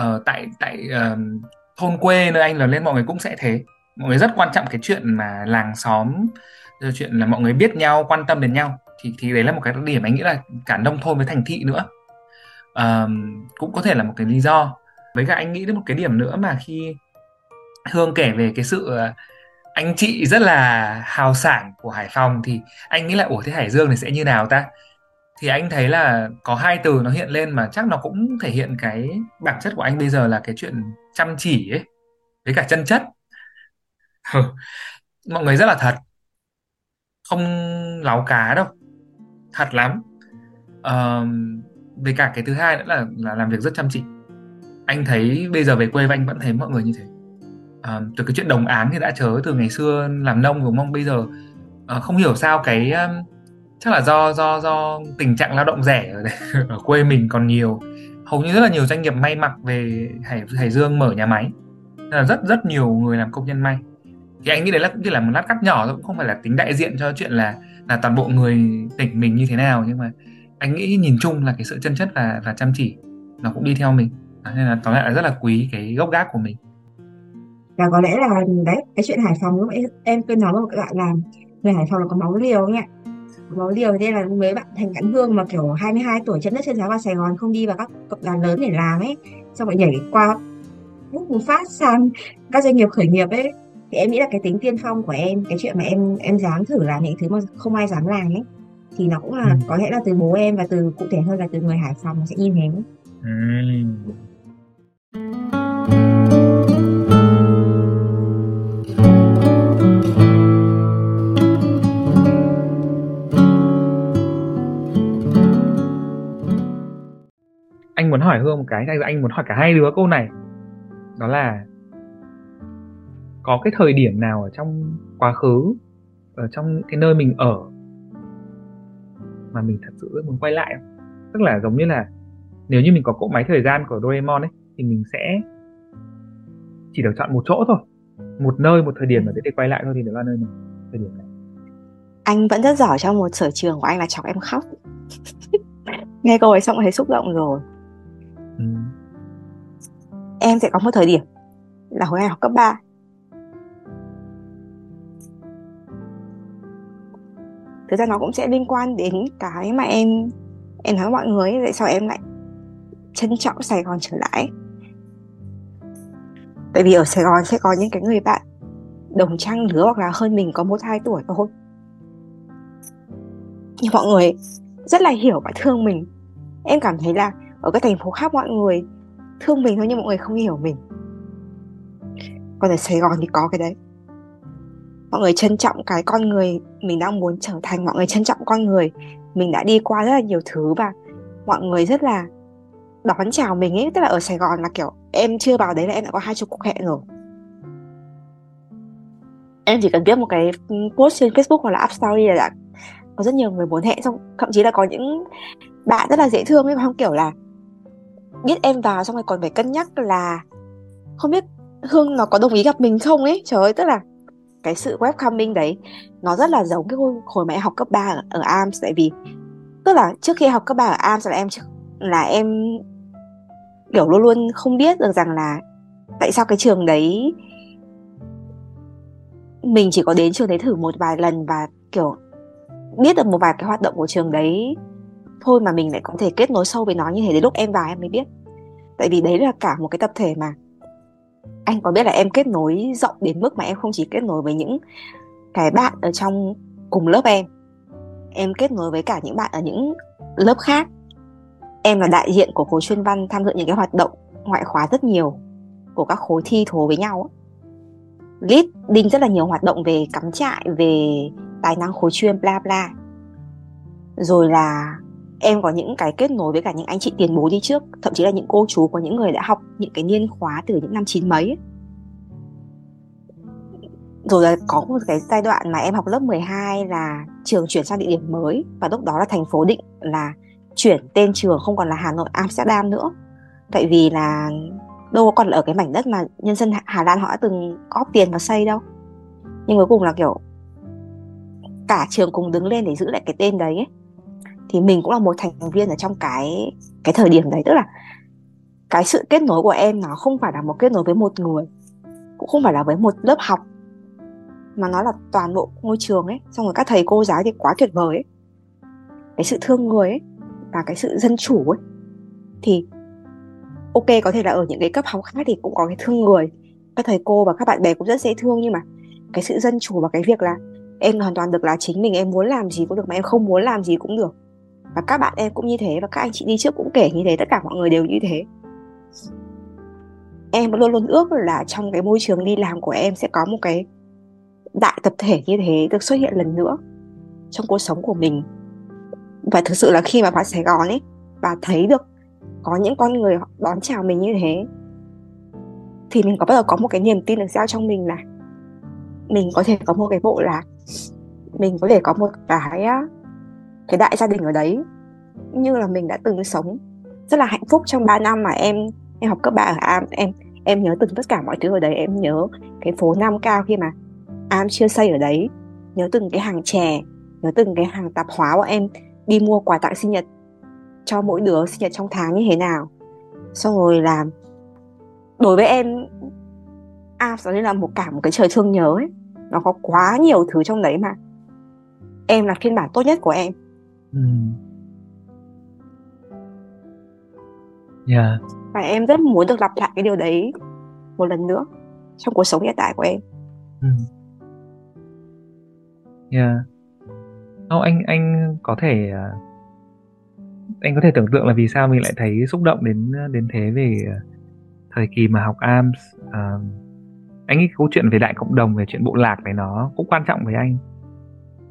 uh, tại tại uh, thôn quê nơi anh lớn lên mọi người cũng sẽ thế. Mọi người rất quan trọng cái chuyện mà làng xóm Ờ, chuyện là mọi người biết nhau quan tâm đến nhau. Thì thì đấy là một cái điểm anh nghĩ là cả nông thôn với thành thị nữa. À, cũng có thể là một cái lý do. Với cả anh nghĩ đến một cái điểm nữa mà khi hương kể về cái sự ờ, anh chị rất là hào sảng của Hải Phòng thì anh nghĩ là ủa thế Hải Dương thì sẽ như nào ta? Thì anh thấy là có hai từ nó hiện lên mà chắc nó cũng thể hiện cái bản chất của anh bây giờ là cái chuyện chăm chỉ ấy với cả chân chất. <laughs> Mọi người rất là thật không láo cá đâu. Thật lắm. Uh, với cả cái thứ hai nữa là là làm việc rất chăm chỉ. Anh thấy bây giờ về quê và anh vẫn thấy mọi người như thế. Uh, từ cái chuyện đồng áng thì đã chớ từ ngày xưa làm nông đúng không bây giờ uh, không hiểu sao cái um, chắc là do do do tình trạng lao động rẻ ở, đây, <laughs> ở quê mình còn nhiều. Hầu như rất là nhiều doanh nghiệp may mặc về hải hải dương mở nhà máy. Nên là rất rất nhiều người làm công nhân may thì anh nghĩ đấy là cũng chỉ là một lát cắt nhỏ thôi, cũng không phải là tính đại diện cho chuyện là là toàn bộ người tỉnh mình như thế nào. Nhưng mà anh nghĩ nhìn chung là cái sự chân chất và và chăm chỉ nó cũng đi theo mình. Nên là tóm lại là rất là quý cái gốc gác của mình. Và có lẽ là đấy, cái chuyện Hải Phòng lúc em quên nói với các bạn là người Hải Phòng là có máu liều nhỉ máu liều nên là mấy bạn thành cán hương mà kiểu 22 tuổi chân đất chân giáo vào Sài Gòn không đi vào các tập đoàn lớn để làm ấy, xong rồi nhảy qua lúc một phát sang các doanh nghiệp khởi nghiệp ấy thì em nghĩ là cái tính tiên phong của em cái chuyện mà em em dám thử làm những thứ mà không ai dám làm ấy thì nó cũng là ừ. có lẽ là từ bố em và từ cụ thể hơn là từ người Hải Phòng sẽ như thế ừ. anh muốn hỏi hương một cái anh muốn hỏi cả hai đứa câu này đó là có cái thời điểm nào ở trong quá khứ ở trong những cái nơi mình ở mà mình thật sự muốn quay lại không? tức là giống như là nếu như mình có cỗ máy thời gian của Doraemon ấy thì mình sẽ chỉ được chọn một chỗ thôi. Một nơi một thời điểm mà để quay lại thôi thì đó là nơi nào thời điểm này. Anh vẫn rất giỏi trong một sở trường của anh là chọc em khóc. <laughs> Nghe câu ấy xong thấy xúc động rồi. Ừ. em sẽ có một thời điểm là hồi anh học cấp 3 thực ra nó cũng sẽ liên quan đến cái mà em em nói với mọi người tại sao em lại trân trọng Sài Gòn trở lại. Tại vì ở Sài Gòn sẽ có những cái người bạn đồng trang lứa hoặc là hơn mình có một hai tuổi thôi. Nhưng mọi người rất là hiểu và thương mình. Em cảm thấy là ở các thành phố khác mọi người thương mình thôi nhưng mọi người không hiểu mình. Còn ở Sài Gòn thì có cái đấy mọi người trân trọng cái con người mình đang muốn trở thành, mọi người trân trọng con người mình đã đi qua rất là nhiều thứ và mọi người rất là đón chào mình ấy. Tức là ở Sài Gòn là kiểu em chưa vào đấy là em đã có hai chục cuộc hẹn rồi. Em chỉ cần viết một cái post trên Facebook hoặc là app Story là đã có rất nhiều người muốn hẹn. Xong, thậm chí là có những bạn rất là dễ thương ấy không kiểu là biết em vào xong rồi còn phải cân nhắc là không biết Hương nó có đồng ý gặp mình không ấy. Trời ơi, tức là cái sự webcoming đấy nó rất là giống cái hồi, hồi mà em học cấp 3 ở, ở ARMS tại vì tức là trước khi học cấp 3 ở ARMS là em là em kiểu luôn luôn không biết được rằng là tại sao cái trường đấy mình chỉ có đến trường đấy thử một vài lần và kiểu biết được một vài cái hoạt động của trường đấy thôi mà mình lại có thể kết nối sâu với nó như thế đến lúc em vào em mới biết. Tại vì đấy là cả một cái tập thể mà anh có biết là em kết nối rộng đến mức mà em không chỉ kết nối với những cái bạn ở trong cùng lớp em em kết nối với cả những bạn ở những lớp khác. Em là đại diện của khối chuyên văn tham dự những cái hoạt động ngoại khóa rất nhiều của các khối thi thố với nhau lead đinh rất là nhiều hoạt động về cắm trại, về tài năng khối chuyên, bla bla. Rồi là em có những cái kết nối với cả những anh chị tiền bối đi trước, thậm chí là những cô chú có những người đã học những cái niên khóa từ những năm chín mấy rồi là có một cái giai đoạn mà em học lớp 12 là trường chuyển sang địa điểm mới, và lúc đó là thành phố định là chuyển tên trường, không còn là Hà Nội, Amsterdam nữa. Tại vì là đâu còn ở cái mảnh đất mà nhân dân Hà Lan họ đã từng góp tiền và xây đâu. Nhưng cuối cùng là kiểu cả trường cùng đứng lên để giữ lại cái tên đấy ấy thì mình cũng là một thành viên ở trong cái cái thời điểm đấy. Tức là cái sự kết nối của em nó không phải là một kết nối với một người, cũng không phải là với một lớp học, mà nó là toàn bộ ngôi trường ấy. Xong rồi các thầy cô giáo thì quá tuyệt vời ấy. Cái sự thương người ấy và cái sự dân chủ ấy. Thì ok, có thể là ở những cái cấp học khác thì cũng có cái thương người. Các thầy cô và các bạn bè cũng rất dễ thương, nhưng mà cái sự dân chủ và cái việc là em hoàn toàn được là chính mình, em muốn làm gì cũng được mà em không muốn làm gì cũng được và các bạn em cũng như thế, và các anh chị đi trước cũng kể như thế, tất cả mọi người đều như thế. Em luôn luôn ước là trong cái môi trường đi làm của em sẽ có một cái đại tập thể như thế được xuất hiện lần nữa trong cuộc sống của mình. Và thực sự là khi mà vào Sài Gòn ấy và thấy được có những con người đón chào mình như thế, thì mình có bắt đầu có một cái niềm tin được giao trong mình là mình có thể có một cái bộ là mình có thể có một cái cái đại gia đình ở đấy. Như là mình đã từng sống rất là hạnh phúc trong 3 năm mà em em học cấp 3 ở Am em em nhớ từng tất cả mọi thứ ở đấy. Em nhớ cái phố Nam Cao khi mà Am chưa xây ở đấy, nhớ từng cái hàng chè, nhớ từng cái hàng tạp hóa bọn em đi mua quà tặng sinh nhật cho mỗi đứa sinh nhật trong tháng như thế nào. Xong rồi là đối với em à giống như là một cả một cái trời thương nhớ ấy. Nó có quá nhiều thứ trong đấy mà em là phiên bản tốt nhất của em ừ. yeah. và em rất muốn được lặp lại cái điều đấy một lần nữa trong cuộc sống hiện tại của em ừ. yeah. Oh, anh anh có thể uh, anh có thể tưởng tượng là vì sao mình lại thấy xúc động đến đến thế về uh, thời kỳ mà học AMS uh, anh nghĩ câu chuyện về đại cộng đồng về chuyện bộ lạc này nó cũng quan trọng với anh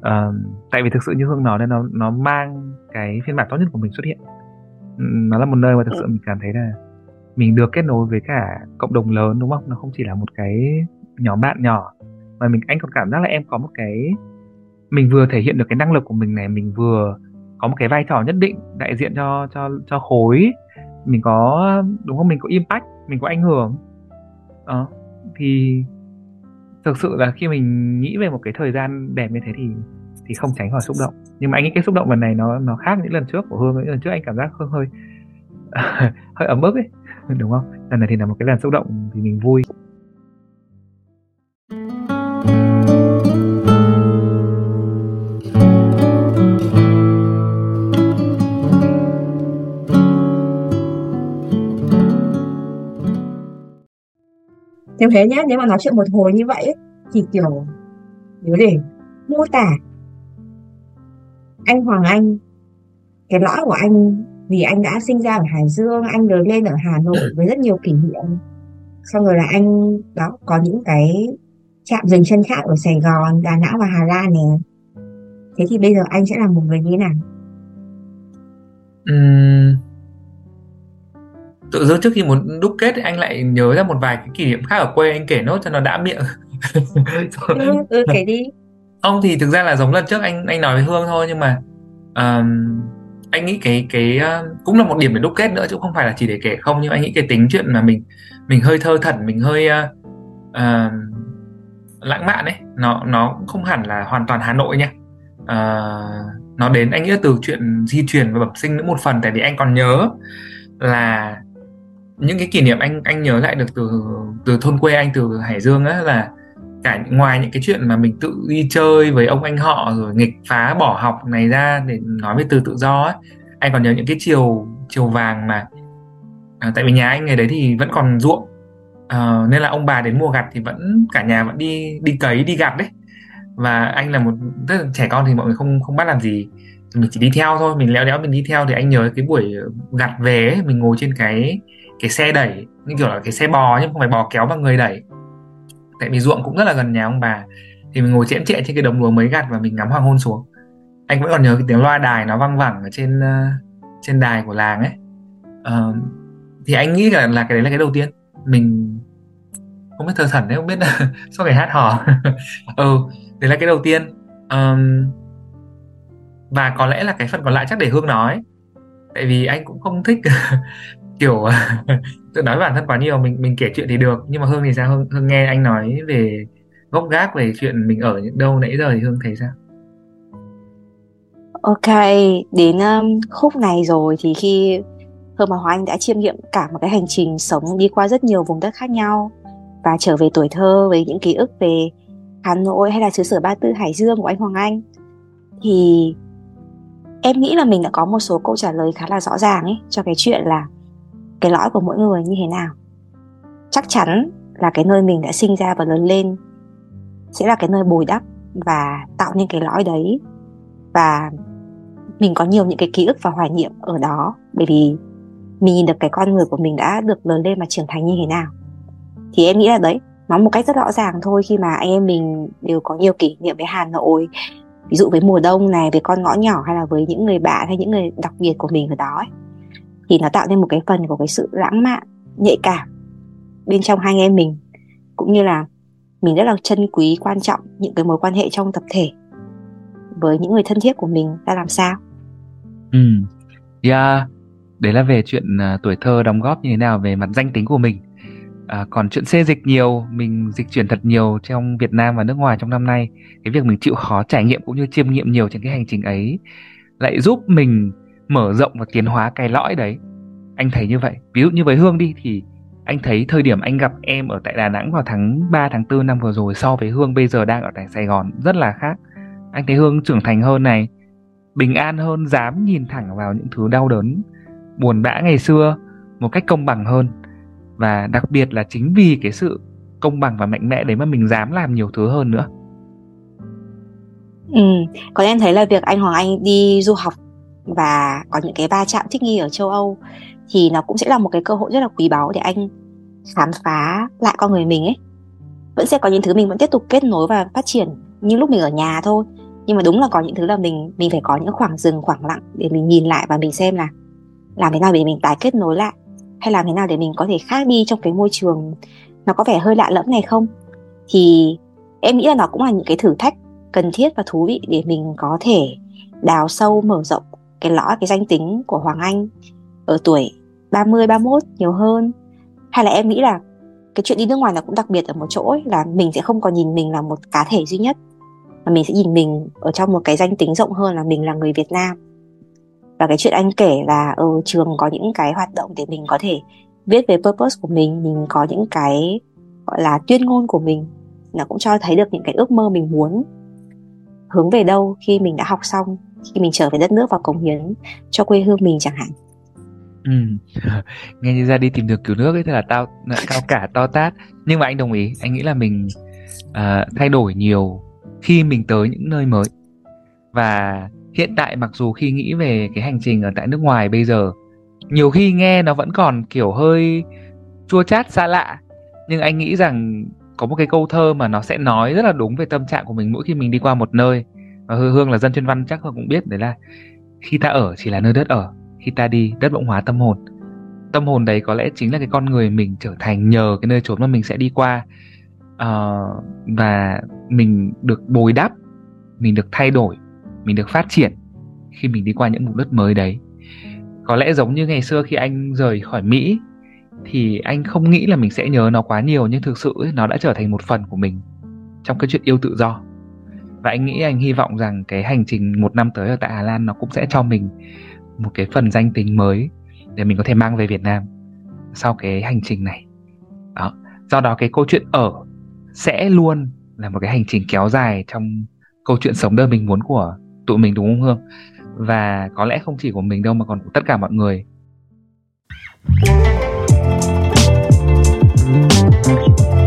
uh, tại vì thực sự như hương nói nên nó nó mang cái phiên bản tốt nhất của mình xuất hiện. Nó là một nơi mà thực sự mình cảm thấy là mình được kết nối với cả cộng đồng lớn đúng không? Nó không chỉ là một cái nhóm bạn nhỏ mà mình anh còn cảm giác là em có một cái mình vừa thể hiện được cái năng lực của mình này mình vừa có một cái vai trò nhất định đại diện cho cho cho khối. Mình có đúng không? Mình có impact mình có ảnh hưởng. Đó thì thực sự là khi mình nghĩ về một cái thời gian đẹp như thế thì thì không tránh khỏi xúc động. Nhưng mà anh nghĩ cái xúc động lần này nó nó khác những lần trước của hương những lần trước anh cảm giác hương hơi <laughs> hơi ấm ức ấy, <laughs> đúng không? Lần này thì là một cái lần xúc động thì mình vui. Nếu thế nhá nếu mà nói chuyện một hồi như vậy thì kiểu nếu để mô tả anh Hoàng Anh cái lõi của anh vì anh đã sinh ra ở Hải Dương anh lớn lên ở Hà Nội với rất nhiều kỷ niệm. Xong rồi là anh đó có những cái chạm dừng chân khác ở Sài Gòn Đà Nẵng và Hà Lan này. Thế thì bây giờ anh sẽ là một người như thế nào? Uhm, tự dưng trước khi muốn đúc kết anh lại nhớ ra một vài cái kỷ niệm khác ở quê anh kể nốt cho nó đã miệng. <laughs> Ừ, ừ kể đi. Ông thì thực ra là giống lần trước anh anh nói với hương thôi nhưng mà um, anh nghĩ cái cái uh, cũng là một điểm để đúc kết nữa chứ không phải là chỉ để kể không nhưng anh nghĩ cái tính chuyện mà mình mình hơi thơ thẩn mình hơi uh, uh, lãng mạn ấy nó nó cũng không hẳn là hoàn toàn Hà Nội nha. Uh, nó đến anh nghĩ từ chuyện di truyền và bẩm sinh nữa một phần tại vì anh còn nhớ là những cái kỷ niệm anh anh nhớ lại được từ từ thôn quê anh từ Hải Dương á là cả ngoài những cái chuyện mà mình tự đi chơi với ông anh họ rồi nghịch phá bỏ học này ra để nói về từ tự do á anh còn nhớ những cái chiều chiều vàng mà à, tại vì nhà anh ngày đấy thì vẫn còn ruộng. À, nên là ông bà đến mùa gặt thì vẫn cả nhà vẫn đi đi cấy đi gặt đấy. Và anh là một rất là trẻ con thì mọi người không không bắt làm gì. Mình chỉ đi theo thôi mình léo đéo mình đi theo thì anh nhớ cái buổi gặt về ấy, mình ngồi trên cái cái xe đẩy như kiểu là cái xe bò nhưng không phải bò kéo bằng người đẩy. Tại vì ruộng cũng rất là gần nhà ông bà. Thì mình ngồi chễm chệ trên cái đồng lúa mới gặt và mình ngắm hoàng hôn xuống. Anh vẫn còn nhớ cái tiếng loa đài nó văng vẳng ở trên uh, trên đài của làng ấy. Uh, thì anh nghĩ là là cái đấy là cái đầu tiên. Mình không biết thơ thần đấy không biết <laughs> sau ngày hát hò. <laughs> Ừ đấy là cái đầu tiên. Um, và có lẽ là cái phần còn lại chắc để hương nói. Tại vì anh cũng không thích. <laughs> kiểu <laughs> tự nói bản thân quá nhiều mình mình kể chuyện thì được. Nhưng mà hương thì sao? Hương, hương nghe anh nói về gốc gác về chuyện mình ở những đâu nãy giờ thì hương thấy sao? Ok, đến um, khúc này rồi thì khi Hương và Hoàng Anh đã chiêm nghiệm cả một cái hành trình sống đi qua rất nhiều vùng đất khác nhau và trở về tuổi thơ với những ký ức về Hà Nội hay là xứ sở Ba Tư Hải Dương của anh Hoàng Anh. Thì em nghĩ là mình đã có một số câu trả lời khá là rõ ràng ấy cho cái chuyện là cái lõi của mỗi người như thế nào. Chắc chắn là cái nơi mình đã sinh ra và lớn lên sẽ là cái nơi bồi đắp và tạo nên cái lõi đấy. Và mình có nhiều những cái ký ức và hoài niệm ở đó bởi vì mình nhìn được cái con người của mình đã được lớn lên và trưởng thành như thế nào. Thì em nghĩ là đấy nó một cách rất rõ ràng thôi khi mà anh em mình đều có nhiều kỷ niệm với Hà Nội ví dụ với mùa đông này với con ngõ nhỏ hay là với những người bạn hay những người đặc biệt của mình ở đó ấy, thì nó tạo nên một cái phần của cái sự lãng mạn nhạy cảm bên trong hai anh em mình. Cũng như là mình rất là trân quý quan trọng những cái mối quan hệ trong tập thể với những người thân thiết của mình ra làm sao? Ừ. Yeah đấy là về chuyện uh, tuổi thơ đóng góp như thế nào về mặt danh tính của mình. À, còn chuyện xê dịch nhiều mình dịch chuyển thật nhiều trong Việt Nam và nước ngoài trong năm nay. Cái việc mình chịu khó trải nghiệm cũng như chiêm nghiệm nhiều trên cái hành trình ấy lại giúp mình mở rộng và tiến hóa cái lõi đấy. Anh thấy như vậy. Ví dụ như với Hương đi, thì anh thấy thời điểm anh gặp em ở tại Đà Nẵng vào tháng 3 tháng 4 năm vừa rồi so với Hương bây giờ đang ở tại Sài Gòn rất là khác. Anh thấy Hương trưởng thành hơn này, bình an hơn, dám nhìn thẳng vào những thứ đau đớn, buồn bã ngày xưa một cách công bằng hơn. Và đặc biệt là chính vì cái sự công bằng và mạnh mẽ đấy mà mình dám làm nhiều thứ hơn nữa. Ừ còn em thấy là việc anh Hoàng Anh đi du học và có những cái va chạm thích nghi ở châu Âu thì nó cũng sẽ là một cái cơ hội rất là quý báu để anh khám phá lại con người mình ấy. Vẫn sẽ có những thứ mình vẫn tiếp tục kết nối và phát triển như lúc mình ở nhà thôi. Nhưng mà đúng là có những thứ là mình mình phải có những khoảng dừng, khoảng lặng để mình nhìn lại và mình xem là làm thế nào để mình tái kết nối lại, hay làm thế nào để mình có thể khác đi trong cái môi trường nó có vẻ hơi lạ lẫm này không? Thì em nghĩ là nó cũng là những cái thử thách cần thiết và thú vị để mình có thể đào sâu, mở rộng cái lõi cái danh tính của Hoàng Anh ở tuổi 30 31 nhiều hơn. Hay là em nghĩ là cái chuyện đi nước ngoài là cũng đặc biệt ở một chỗ ấy, là mình sẽ không còn nhìn mình là một cá thể duy nhất mà mình sẽ nhìn mình ở trong một cái danh tính rộng hơn là mình là người Việt Nam. Và cái chuyện anh kể là ở trường có những cái hoạt động để mình có thể viết về purpose của mình mình có những cái gọi là tuyên ngôn của mình nó cũng cho thấy được những cái ước mơ mình muốn hướng về đâu khi mình đã học xong khi mình trở về đất nước và cống hiến cho quê hương mình chẳng hạn. Ừ. <laughs> nghe như ra đi tìm được cứu nước ấy thật là tao cao cả to tát. Nhưng mà anh đồng ý anh nghĩ là mình uh, thay đổi nhiều khi mình tới những nơi mới. Và hiện tại mặc dù khi nghĩ về cái hành trình ở tại nước ngoài bây giờ nhiều khi nghe nó vẫn còn kiểu hơi chua chát xa lạ. Nhưng anh nghĩ rằng có một cái câu thơ mà nó sẽ nói rất là đúng về tâm trạng của mình mỗi khi mình đi qua một nơi. Ờ, và hương là dân chuyên văn chắc hương cũng biết đấy là khi ta ở chỉ là nơi đất ở khi ta đi đất bỗng hóa tâm hồn. Tâm hồn đấy có lẽ chính là cái con người mình trở thành nhờ cái nơi trốn mà mình sẽ đi qua. Uh, và mình được bồi đắp mình được thay đổi mình được phát triển khi mình đi qua những vùng đất mới đấy. Có lẽ giống như ngày xưa khi anh rời khỏi mỹ thì anh không nghĩ là mình sẽ nhớ nó quá nhiều nhưng thực sự ấy, nó đã trở thành một phần của mình trong cái chuyện yêu tự do và anh nghĩ anh hy vọng rằng cái hành trình một năm tới ở tại Hà Lan nó cũng sẽ cho mình một cái phần danh tính mới để mình có thể mang về Việt Nam sau cái hành trình này. Đó. Do đó cái câu chuyện ở sẽ luôn là một cái hành trình kéo dài trong câu chuyện sống đời mình muốn của tụi mình, đúng không Hương? Và có lẽ không chỉ của mình đâu mà còn của tất cả mọi người. Thank you